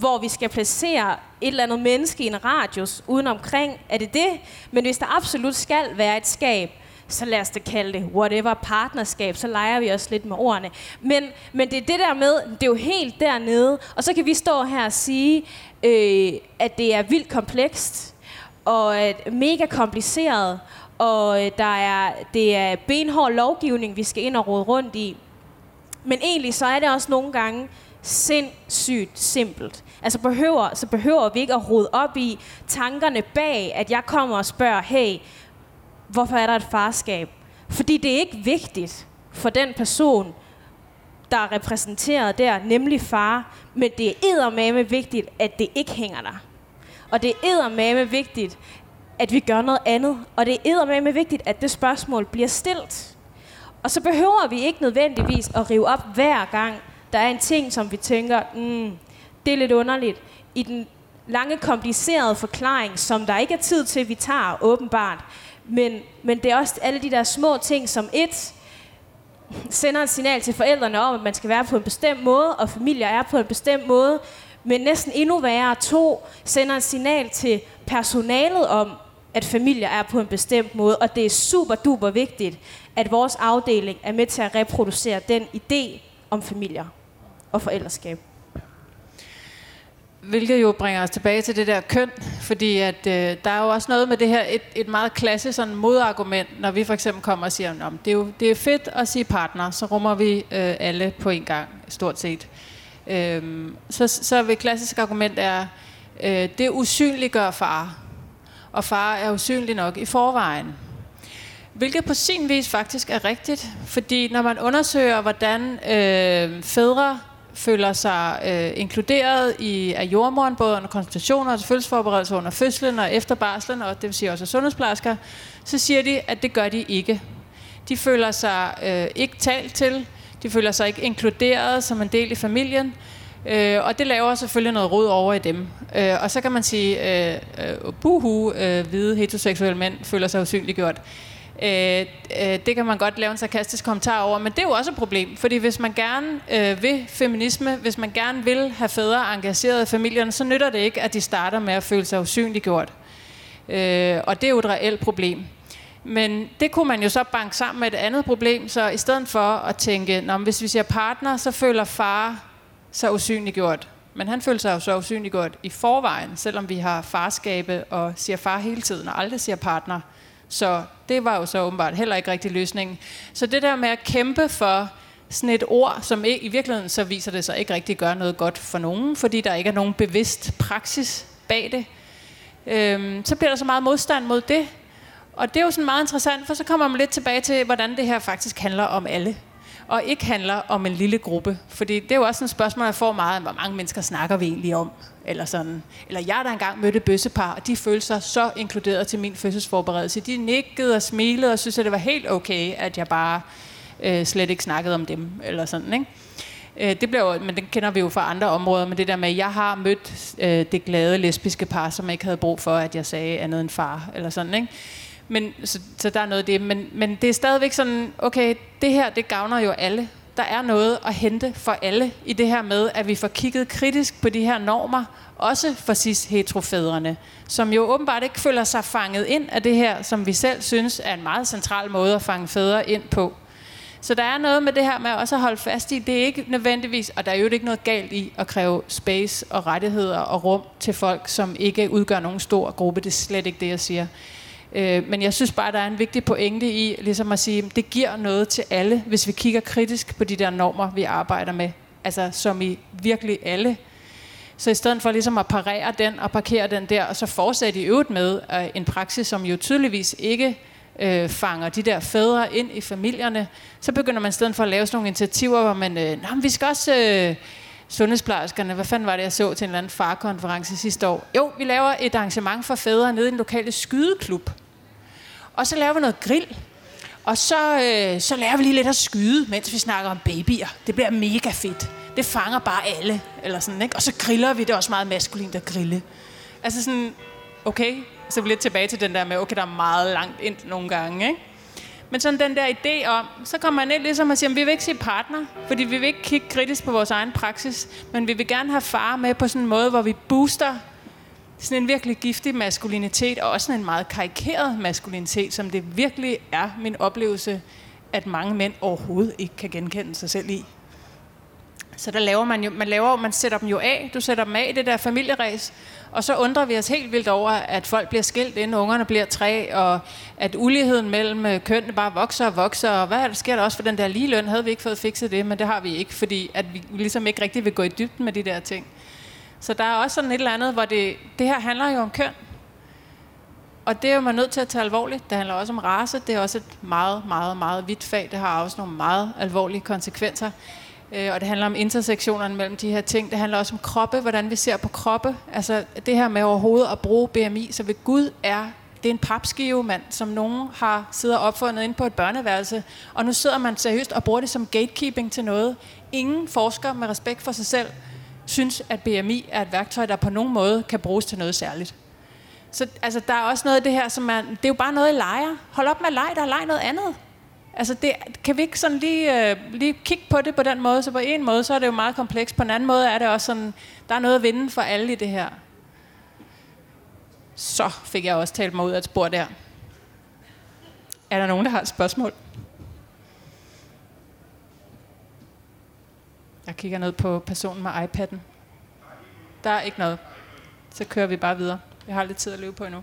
Hvor vi skal placere et eller andet menneske i en radius uden omkring, er det det? Men hvis der absolut skal være et skab, så lad os det kalde det whatever partnerskab, så leger vi os lidt med ordene. Men, men det er det der med, det er jo helt dernede, og så kan vi stå her og sige, øh, at det er vildt komplekst, og at mega kompliceret, og øh, der er, det er benhård lovgivning, vi skal ind og råde rundt i. Men egentlig så er det også nogle gange sindssygt simpelt. Altså behøver, så behøver vi ikke at rode op i tankerne bag, at jeg kommer og spørger, hey, hvorfor er der et farskab? Fordi det er ikke vigtigt for den person, der er repræsenteret der, nemlig far, men det er eddermame vigtigt, at det ikke hænger der. Og det er eddermame vigtigt, at vi gør noget andet. Og det er eddermame vigtigt, at det spørgsmål bliver stillet. Og så behøver vi ikke nødvendigvis at rive op hver gang, der er en ting, som vi tænker, mm, det er lidt underligt. I den lange, komplicerede forklaring, som der ikke er tid til, vi tager åbenbart, men, men det er også alle de der små ting, som et sender et signal til forældrene om, at man skal være på en bestemt måde, og familier er på en bestemt måde. Men næsten endnu værre, to sender et signal til personalet om, at familier er på en bestemt måde. Og det er super duper vigtigt, at vores afdeling er med til at reproducere den idé om familier og forældreskab. Hvilket jo bringer os tilbage til det der køn, fordi at, øh, der er jo også noget med det her, et, et meget klassisk sådan modargument, når vi for eksempel kommer og siger, at det, er jo, det er fedt at sige partner, så rummer vi øh, alle på en gang, stort set. Øh, så, så vil klassisk argument er, øh, det usynliggør far, og far er usynlig nok i forvejen. Hvilket på sin vis faktisk er rigtigt, fordi når man undersøger, hvordan øh, fædre føler sig øh, inkluderet i, af jordmoren, både under konsultationer og fødselsforberedelse under fødslen og efter barslen, og det vil sige også sundhedsplejersker, så siger de, at det gør de ikke. De føler sig øh, ikke talt til, de føler sig ikke inkluderet som en del i familien, øh, og det laver selvfølgelig noget rod over i dem. Øh, og så kan man sige, øh, øh, buhu, øh, hvide heteroseksuelle mænd føler sig usynliggjort. Øh, øh, det kan man godt lave en sarkastisk kommentar over, men det er jo også et problem, fordi hvis man gerne øh, vil feminisme, hvis man gerne vil have fædre engageret i familierne, så nytter det ikke, at de starter med at føle sig usynliggjort. Øh, og det er jo et reelt problem. Men det kunne man jo så banke sammen med et andet problem, så i stedet for at tænke, Nå, hvis vi siger partner, så føler far sig usynliggjort. Men han føler sig jo så usynliggjort i forvejen, selvom vi har farskabe og siger far hele tiden og aldrig siger partner. Så det var jo så åbenbart heller ikke rigtig løsningen. Så det der med at kæmpe for sådan et ord, som i virkeligheden så viser det sig ikke rigtig gør noget godt for nogen, fordi der ikke er nogen bevidst praksis bag det, øhm, så bliver der så meget modstand mod det. Og det er jo sådan meget interessant, for så kommer man lidt tilbage til, hvordan det her faktisk handler om alle og ikke handler om en lille gruppe. Fordi det er jo også et spørgsmål, jeg får meget, hvor mange mennesker snakker vi egentlig om? Eller, sådan. eller jeg der engang mødte bøssepar, og de følte sig så inkluderet til min fødselsforberedelse. De nikkede og smilede og synes, at det var helt okay, at jeg bare øh, slet ikke snakkede om dem. Eller sådan, ikke? Øh, det bliver jo, men det kender vi jo fra andre områder, men det der med, at jeg har mødt øh, det glade lesbiske par, som ikke havde brug for, at jeg sagde andet end far, eller sådan, ikke? Men, så, så der er noget af det. Men, men det er stadigvæk sådan, okay, det her, det gavner jo alle. Der er noget at hente for alle i det her med, at vi får kigget kritisk på de her normer, også for cis heterofædrene, som jo åbenbart ikke føler sig fanget ind af det her, som vi selv synes er en meget central måde at fange fædre ind på. Så der er noget med det her med også at holde fast i, det er ikke nødvendigvis, og der er jo ikke noget galt i at kræve space og rettigheder og rum til folk, som ikke udgør nogen stor gruppe. Det er slet ikke det, jeg siger. Øh, men jeg synes bare, der er en vigtig pointe i ligesom at sige, at det giver noget til alle, hvis vi kigger kritisk på de der normer, vi arbejder med. Altså som i virkelig alle. Så i stedet for ligesom at parere den og parkere den der, og så fortsætte i øvrigt med øh, en praksis, som jo tydeligvis ikke øh, fanger de der fædre ind i familierne, så begynder man i stedet for at lave sådan nogle initiativer, hvor man, øh, Nå, men vi skal også... Øh, sundhedsplejerskerne, hvad fanden var det, jeg så til en eller anden farkonference sidste år? Jo, vi laver et arrangement for fædre nede i den lokale skydeklub. Og så laver vi noget grill. Og så, øh, så lærer vi lige lidt at skyde, mens vi snakker om babyer. Det bliver mega fedt. Det fanger bare alle. Eller sådan, ikke? Og så griller vi. Det er også meget maskulint at grille. Altså sådan, okay. Så vi lidt tilbage til den der med, okay, der er meget langt ind nogle gange. Ikke? Men sådan den der idé om, så kommer man ind ligesom og siger, vi vil ikke sige partner, fordi vi vil ikke kigge kritisk på vores egen praksis, men vi vil gerne have far med på sådan en måde, hvor vi booster sådan en virkelig giftig maskulinitet, og også sådan en meget karikeret maskulinitet, som det virkelig er min oplevelse, at mange mænd overhovedet ikke kan genkende sig selv i. Så der laver man jo, man laver, man sætter dem jo af, du sætter dem af i det der familieræs, og så undrer vi os helt vildt over, at folk bliver skilt, inden ungerne bliver tre, og at uligheden mellem øh, kønnene bare vokser og vokser, og hvad der sker der også for den der ligeløn? Havde vi ikke fået fikset det, men det har vi ikke, fordi at vi ligesom ikke rigtig vil gå i dybden med de der ting. Så der er også sådan et eller andet, hvor det, det her handler jo om køn. Og det er jo man nødt til at tage alvorligt. Det handler også om race. Det er også et meget, meget, meget vidt fag. Det har også nogle meget alvorlige konsekvenser. Øh, og det handler om intersektionerne mellem de her ting. Det handler også om kroppe, hvordan vi ser på kroppe. Altså det her med overhovedet at bruge BMI. Så ved Gud er det er en papskive, mand, som nogen har siddet og opfundet ind på et børneværelse. Og nu sidder man seriøst og bruger det som gatekeeping til noget. Ingen forsker med respekt for sig selv synes, at BMI er et værktøj, der på nogen måde kan bruges til noget særligt. Så altså, der er også noget af det her, som man, det er jo bare noget, I leger. Hold op med at lege, der er noget andet. Altså, det, kan vi ikke sådan lige, øh, lige kigge på det på den måde? Så på en måde, så er det jo meget komplekst. På en anden måde er det også sådan, der er noget at vinde for alle i det her. Så fik jeg også talt mig ud af et spor der. Er der nogen, der har et spørgsmål? Jeg kigger ned på personen med iPad'en. Der er ikke noget. Så kører vi bare videre. Jeg har lidt tid at leve på endnu.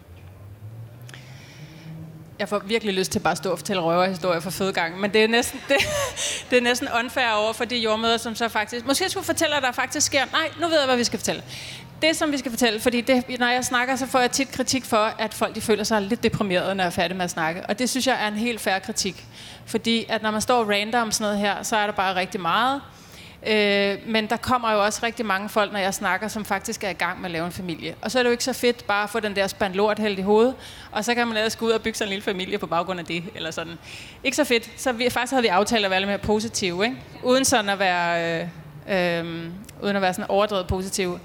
Jeg får virkelig lyst til bare at stå og fortælle røverhistorier for fødegang, men det er næsten, det, det er næsten unfair over for de jordmøder, som så faktisk... Måske jeg skulle fortælle, at der faktisk sker... Nej, nu ved jeg, hvad vi skal fortælle. Det, som vi skal fortælle, fordi det, når jeg snakker, så får jeg tit kritik for, at folk de føler sig lidt deprimerede, når jeg er færdig med at snakke. Og det synes jeg er en helt fair kritik. Fordi at når man står random sådan noget her, så er der bare rigtig meget. Øh, men der kommer jo også rigtig mange folk, når jeg snakker, som faktisk er i gang med at lave en familie. Og så er det jo ikke så fedt bare at få den der spand lort hældt i hovedet, og så kan man ellers gå ud og bygge sig en lille familie på baggrund af det, eller sådan. Ikke så fedt. Så vi, faktisk havde vi aftalt at være lidt mere positive, ikke? Uden sådan at være, øh, øh, uden at være sådan overdrevet positiv.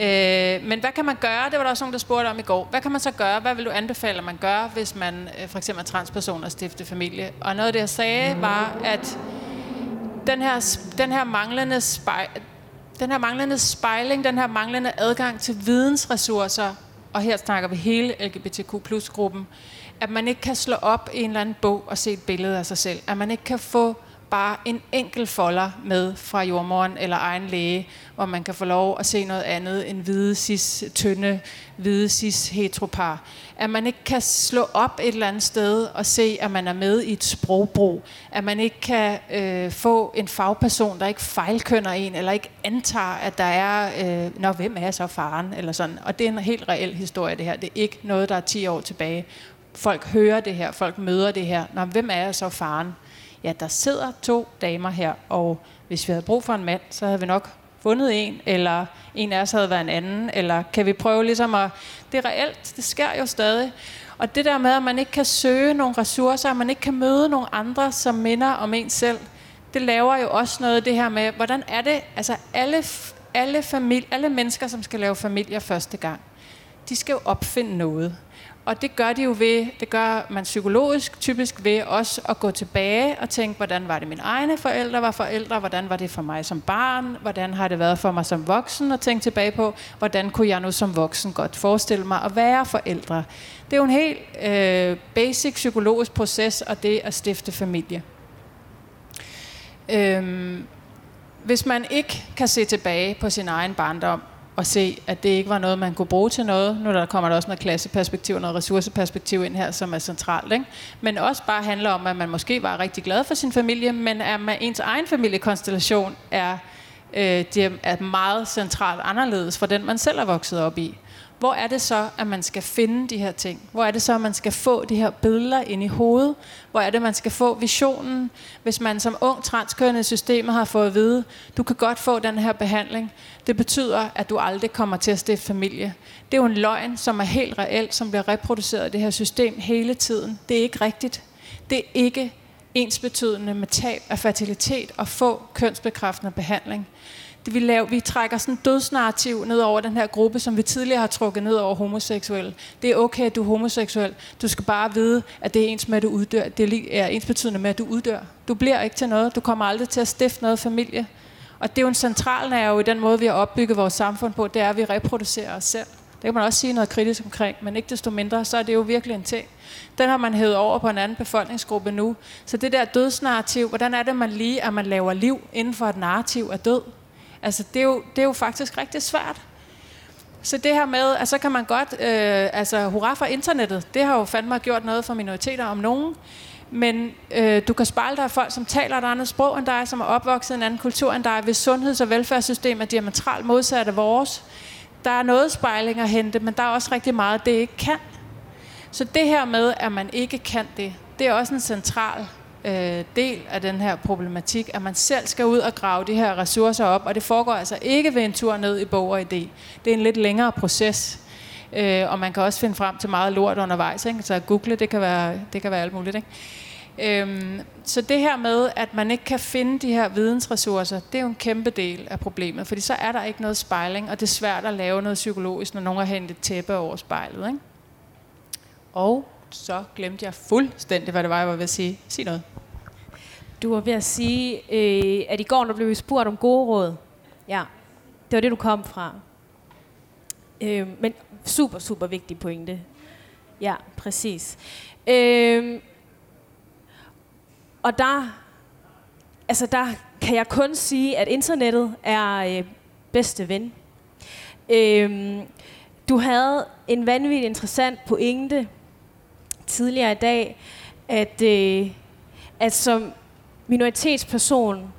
Øh, men hvad kan man gøre? Det var der også nogen, der spurgte om i går. Hvad kan man så gøre? Hvad vil du anbefale, at man gør, hvis man øh, for eksempel er transperson og stifter familie? Og noget af det, jeg sagde, var, at den her, den her manglende spej, den her manglende spejling, den her manglende adgang til vidensressourcer, og her snakker vi hele LGBTQ plus gruppen, at man ikke kan slå op i en eller anden bog og se et billede af sig selv. At man ikke kan få bare en enkelt folder med fra jordmoren eller egen læge, hvor man kan få lov at se noget andet end hvide, cis, tynde, hvide, cis, heteropar. At man ikke kan slå op et eller andet sted og se, at man er med i et sprogbrug. At man ikke kan øh, få en fagperson, der ikke fejlkønner en, eller ikke antager, at der er, øh, når hvem er så faren, eller sådan. Og det er en helt reel historie, det her. Det er ikke noget, der er 10 år tilbage. Folk hører det her, folk møder det her. Nå, hvem er så faren? Ja, der sidder to damer her, og hvis vi havde brug for en mand, så havde vi nok fundet en, eller en af os havde været en anden, eller kan vi prøve ligesom at... Det er reelt, det sker jo stadig. Og det der med, at man ikke kan søge nogle ressourcer, at man ikke kan møde nogle andre, som minder om en selv, det laver jo også noget det her med, hvordan er det, altså alle, alle, familie, alle mennesker, som skal lave familier første gang, de skal jo opfinde noget. Og det gør de jo ved, det gør man psykologisk typisk ved også at gå tilbage og tænke, hvordan var det mine egne forældre var forældre, hvordan var det for mig som barn, hvordan har det været for mig som voksen, og tænke tilbage på, hvordan kunne jeg nu som voksen godt forestille mig at være forældre. Det er jo en helt øh, basic psykologisk proces, og det at stifte familie. Øhm, hvis man ikke kan se tilbage på sin egen barndom, at se, at det ikke var noget, man kunne bruge til noget. Nu der kommer der også noget klasseperspektiv og noget ressourceperspektiv ind her, som er centralt. Ikke? Men også bare handler om, at man måske var rigtig glad for sin familie, men at man, ens egen familiekonstellation er, øh, det er meget centralt anderledes fra den, man selv er vokset op i. Hvor er det så, at man skal finde de her ting? Hvor er det så, at man skal få de her billeder ind i hovedet? Hvor er det, man skal få visionen? Hvis man som ung transkønnet systemet har fået at vide, du kan godt få den her behandling. Det betyder, at du aldrig kommer til at stifte familie. Det er jo en løgn, som er helt reelt, som bliver reproduceret i det her system hele tiden. Det er ikke rigtigt. Det er ikke ensbetydende med tab af fertilitet og få kønsbekræftende behandling det vi, laver, vi trækker sådan en dødsnarrativ ned over den her gruppe, som vi tidligere har trukket ned over homoseksuelle. Det er okay, at du er homoseksuel. Du skal bare vide, at det er ens med, at du uddør. Det er ens betydende med, at du uddør. Du bliver ikke til noget. Du kommer aldrig til at stifte noget familie. Og det er jo en central nerve i den måde, vi har opbygget vores samfund på, det er, at vi reproducerer os selv. Det kan man også sige noget kritisk omkring, men ikke desto mindre, så er det jo virkelig en ting. Den har man hævet over på en anden befolkningsgruppe nu. Så det der dødsnarrativ, hvordan er det man lige, at man laver liv inden for et narrativ af død? Altså, det er jo, det er jo faktisk rigtig svært. Så det her med, at så kan man godt, øh, altså hurra for internettet, det har jo fandme gjort noget for minoriteter om nogen. Men øh, du kan spejle dig af folk, som taler et andet sprog end dig, som er opvokset i en anden kultur end dig, hvis sundheds- og velfærdssystem er diametralt modsat af vores. Der er noget spejling at hente, men der er også rigtig meget, det ikke kan. Så det her med, at man ikke kan det, det er også en central øh, del af den her problematik, at man selv skal ud og grave de her ressourcer op, og det foregår altså ikke ved en tur ned i bog og idé. Det er en lidt længere proces, øh, og man kan også finde frem til meget lort undervejs, ikke? så at google, det kan være, det kan være alt muligt. Ikke? Øhm, så det her med, at man ikke kan finde de her vidensressourcer, det er jo en kæmpe del af problemet, fordi så er der ikke noget spejling, og det er svært at lave noget psykologisk, når nogen har hentet tæppe over spejlet. Ikke? Og så glemte jeg fuldstændig, hvad det var, jeg var ved at sige. Sig noget. Du var ved at sige, øh, at i går, der blev vi spurgt om gode råd. Ja, det var det, du kom fra. Øh, men super, super vigtig pointe. Ja, præcis. Øh, og der, altså der kan jeg kun sige, at internettet er øh, bedste ven. Øh, du havde en vanvittig interessant pointe tidligere i dag, at, øh, at som minoritetsperson,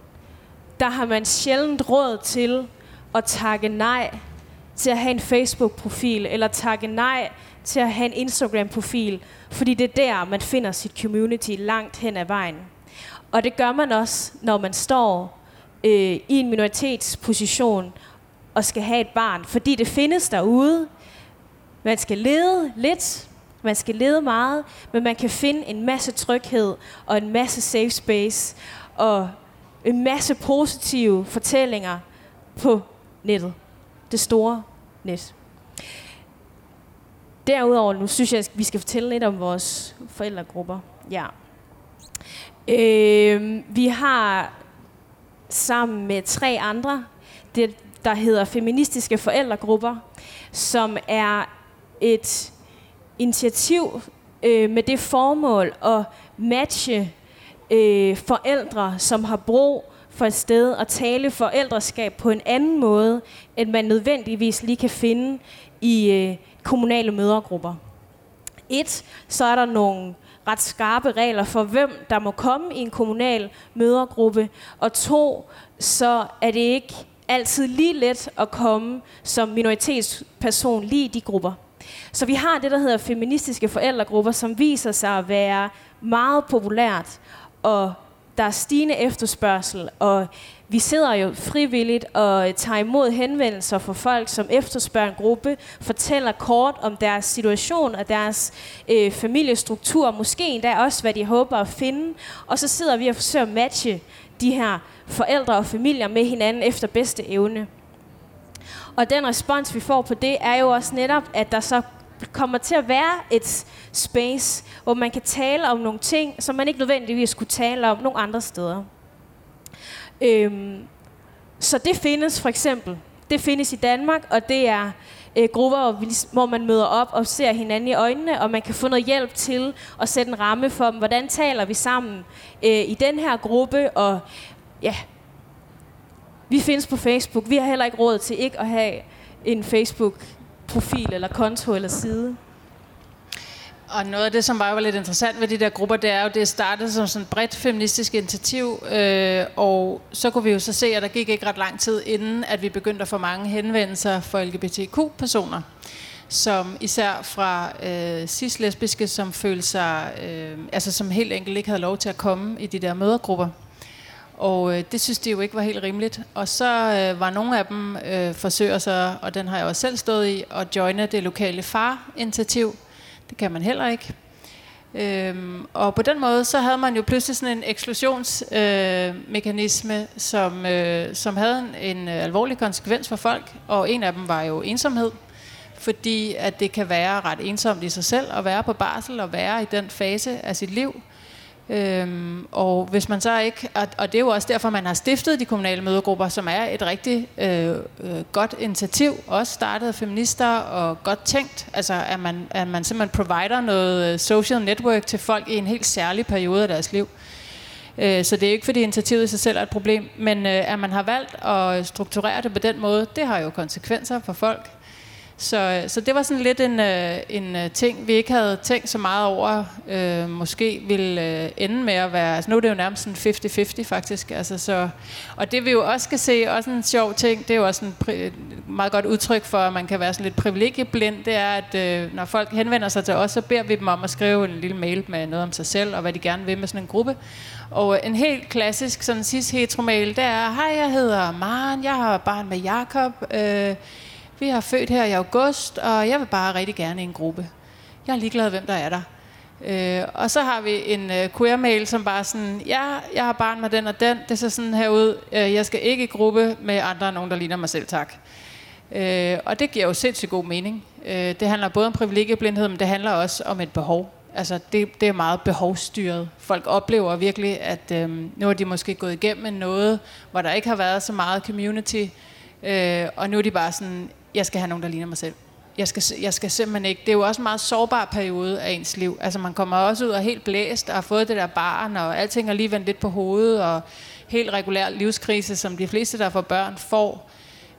der har man sjældent råd til at takke nej til at have en Facebook-profil, eller takke nej til at have en Instagram-profil, fordi det er der, man finder sit community langt hen ad vejen. Og det gør man også, når man står øh, i en minoritetsposition og skal have et barn, fordi det findes derude. Man skal lede lidt, man skal lede meget, men man kan finde en masse tryghed og en masse safe space og en masse positive fortællinger på nettet. Det store net. Derudover, nu synes jeg, at vi skal fortælle lidt om vores forældregrupper. Ja. Øh, vi har sammen med tre andre, det der hedder feministiske forældregrupper, som er et initiativ øh, med det formål at matche øh, forældre, som har brug for et sted at tale forældreskab på en anden måde, end man nødvendigvis lige kan finde i øh, kommunale mødergrupper. Et, så er der nogle ret skarpe regler for, hvem der må komme i en kommunal mødergruppe. Og to, så er det ikke altid lige let at komme som minoritetsperson lige i de grupper. Så vi har det, der hedder feministiske forældregrupper, som viser sig at være meget populært, og der er stigende efterspørgsel, og vi sidder jo frivilligt og tager imod henvendelser fra folk, som efterspørger en gruppe, fortæller kort om deres situation og deres øh, familiestruktur, måske endda også, hvad de håber at finde, og så sidder vi og forsøger at matche de her forældre og familier med hinanden efter bedste evne. Og den respons, vi får på det, er jo også netop, at der så kommer til at være et space, hvor man kan tale om nogle ting, som man ikke nødvendigvis kunne tale om nogle andre steder. Øhm, så det findes for eksempel. Det findes i Danmark, og det er øh, grupper, hvor man møder op og ser hinanden i øjnene, og man kan få noget hjælp til at sætte en ramme for, hvordan taler vi sammen øh, i den her gruppe, og ja, vi findes på Facebook. Vi har heller ikke råd til ikke at have en Facebook-profil eller konto eller side. Og noget af det, som var jo lidt interessant ved de der grupper, det er jo, det startede som sådan et bredt feministisk initiativ, øh, og så kunne vi jo så se, at der gik ikke ret lang tid inden, at vi begyndte at få mange henvendelser for LGBTQ-personer, som især fra øh, cis-lesbiske, som følte sig, øh, altså som helt enkelt ikke havde lov til at komme i de der mødergrupper. Og øh, det synes de jo ikke var helt rimeligt. Og så øh, var nogle af dem øh, forsøger sig, og den har jeg også selv stået i, at joine det lokale far-initiativ, det kan man heller ikke. Øhm, og på den måde, så havde man jo pludselig sådan en eksklusionsmekanisme, øh, som, øh, som havde en, en alvorlig konsekvens for folk, og en af dem var jo ensomhed, fordi at det kan være ret ensomt i sig selv at være på barsel og være i den fase af sit liv, Øhm, og hvis man så ikke, og, og det er jo også derfor, man har stiftet de kommunale mødegrupper, som er et rigtig øh, øh, godt initiativ, også startet af feminister og godt tænkt, altså at man, at man simpelthen provider noget øh, social network til folk i en helt særlig periode af deres liv. Øh, så det er ikke fordi initiativet i sig selv er et problem, men øh, at man har valgt at strukturere det på den måde, det har jo konsekvenser for folk. Så, øh, så det var sådan lidt en, øh, en øh, ting, vi ikke havde tænkt så meget over, øh, måske ville øh, ende med at være, altså nu er det jo nærmest sådan 50-50 faktisk, altså så, og det vi jo også skal se, også en sjov ting, det er jo også en meget godt udtryk for, at man kan være sådan lidt privilegieblind, det er, at øh, når folk henvender sig til os, så beder vi dem om at skrive en lille mail med noget om sig selv, og hvad de gerne vil med sådan en gruppe. Og en helt klassisk sådan cis heteromail, det er, hej, jeg hedder Maren, jeg har barn med Jakob, øh, vi har født her i august, og jeg vil bare rigtig gerne i en gruppe. Jeg er ligeglad, hvem der er der. Øh, og så har vi en øh, queer-mail, som bare sådan, ja, jeg har barn med den og den, det ser sådan her ud, øh, jeg skal ikke i gruppe med andre end nogen, der ligner mig selv, tak. Øh, og det giver jo sindssygt god mening. Øh, det handler både om privilegieblindhed, men det handler også om et behov. Altså, det, det er meget behovsstyret. Folk oplever virkelig, at øh, nu er de måske gået igennem noget, hvor der ikke har været så meget community, øh, og nu er de bare sådan, jeg skal have nogen, der ligner mig selv. Jeg skal, jeg skal simpelthen ikke. Det er jo også en meget sårbar periode af ens liv. Altså man kommer også ud og helt blæst og har fået det der barn, og alting er lige vendt lidt på hovedet, og helt regulær livskrise, som de fleste, der får børn, får.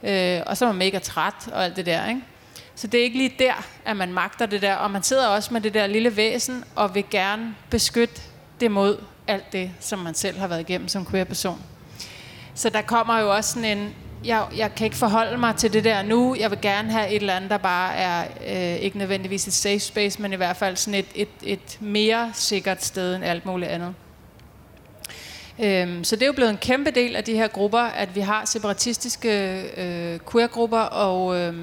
Øh, og så er man mega træt og alt det der, ikke? Så det er ikke lige der, at man magter det der. Og man sidder også med det der lille væsen, og vil gerne beskytte det mod alt det, som man selv har været igennem som queer person. Så der kommer jo også sådan en, jeg, jeg kan ikke forholde mig til det der nu. Jeg vil gerne have et eller andet, der bare er øh, ikke nødvendigvis et safe space, men i hvert fald sådan et, et, et mere sikkert sted end alt muligt andet. Øhm, så det er jo blevet en kæmpe del af de her grupper, at vi har separatistiske øh, queer-grupper, og øh,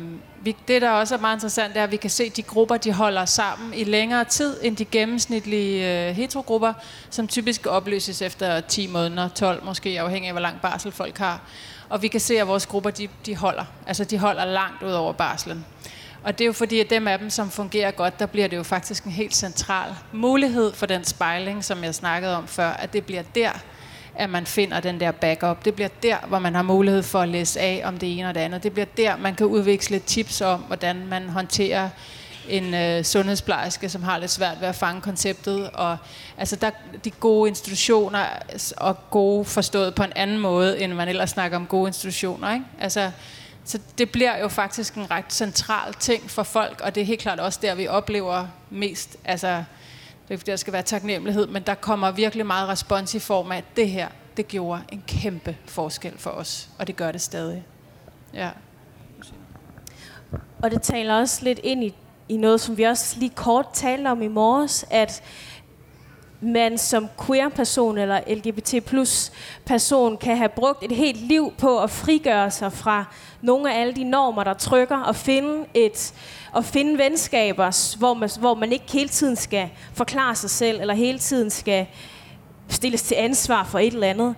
vi, det, der også er meget interessant, er, at vi kan se, at de grupper de holder sammen i længere tid end de gennemsnitlige øh, heterogrupper, som typisk opløses efter 10 måneder, 12 måske, afhængig af, hvor lang barsel folk har. Og vi kan se, at vores grupper, de, de holder. Altså, de holder langt ud over barslen. Og det er jo fordi, at dem af dem, som fungerer godt, der bliver det jo faktisk en helt central mulighed for den spejling, som jeg snakkede om før, at det bliver der, at man finder den der backup. Det bliver der, hvor man har mulighed for at læse af om det ene og det andet. Det bliver der, man kan udveksle tips om, hvordan man håndterer en øh, sundhedsplejerske, som har lidt svært ved at fange konceptet. Og altså der, de gode institutioner, altså, og gode forstået på en anden måde, end man ellers snakker om gode institutioner. Ikke? Altså, så det bliver jo faktisk en ret central ting for folk, og det er helt klart også der, vi oplever mest, altså, det er fordi, der skal være taknemmelighed, men der kommer virkelig meget respons i form af, at det her, det gjorde en kæmpe forskel for os, og det gør det stadig. Ja. Og det taler også lidt ind i i noget, som vi også lige kort talte om i morges, at man som queer-person eller LGBT plus person kan have brugt et helt liv på at frigøre sig fra nogle af alle de normer, der trykker, og finde, et, og finde venskaber, hvor man, hvor man ikke hele tiden skal forklare sig selv, eller hele tiden skal stilles til ansvar for et eller andet.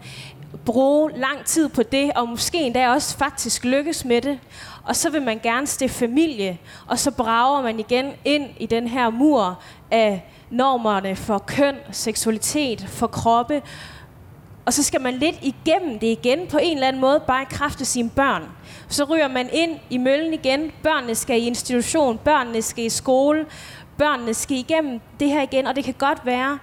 Bruge lang tid på det, og måske endda også faktisk lykkes med det og så vil man gerne stifte familie, og så brager man igen ind i den her mur af normerne for køn, seksualitet, for kroppe, og så skal man lidt igennem det igen på en eller anden måde, bare i kraft af sine børn. Så ryger man ind i møllen igen. Børnene skal i institution, børnene skal i skole, børnene skal igennem det her igen, og det kan godt være,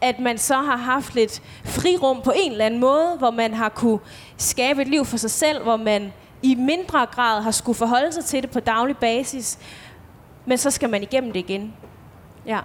at man så har haft lidt frirum på en eller anden måde, hvor man har kunne skabe et liv for sig selv, hvor man i mindre grad har skulle forholde sig til det på daglig basis, men så skal man igennem det igen. Ja.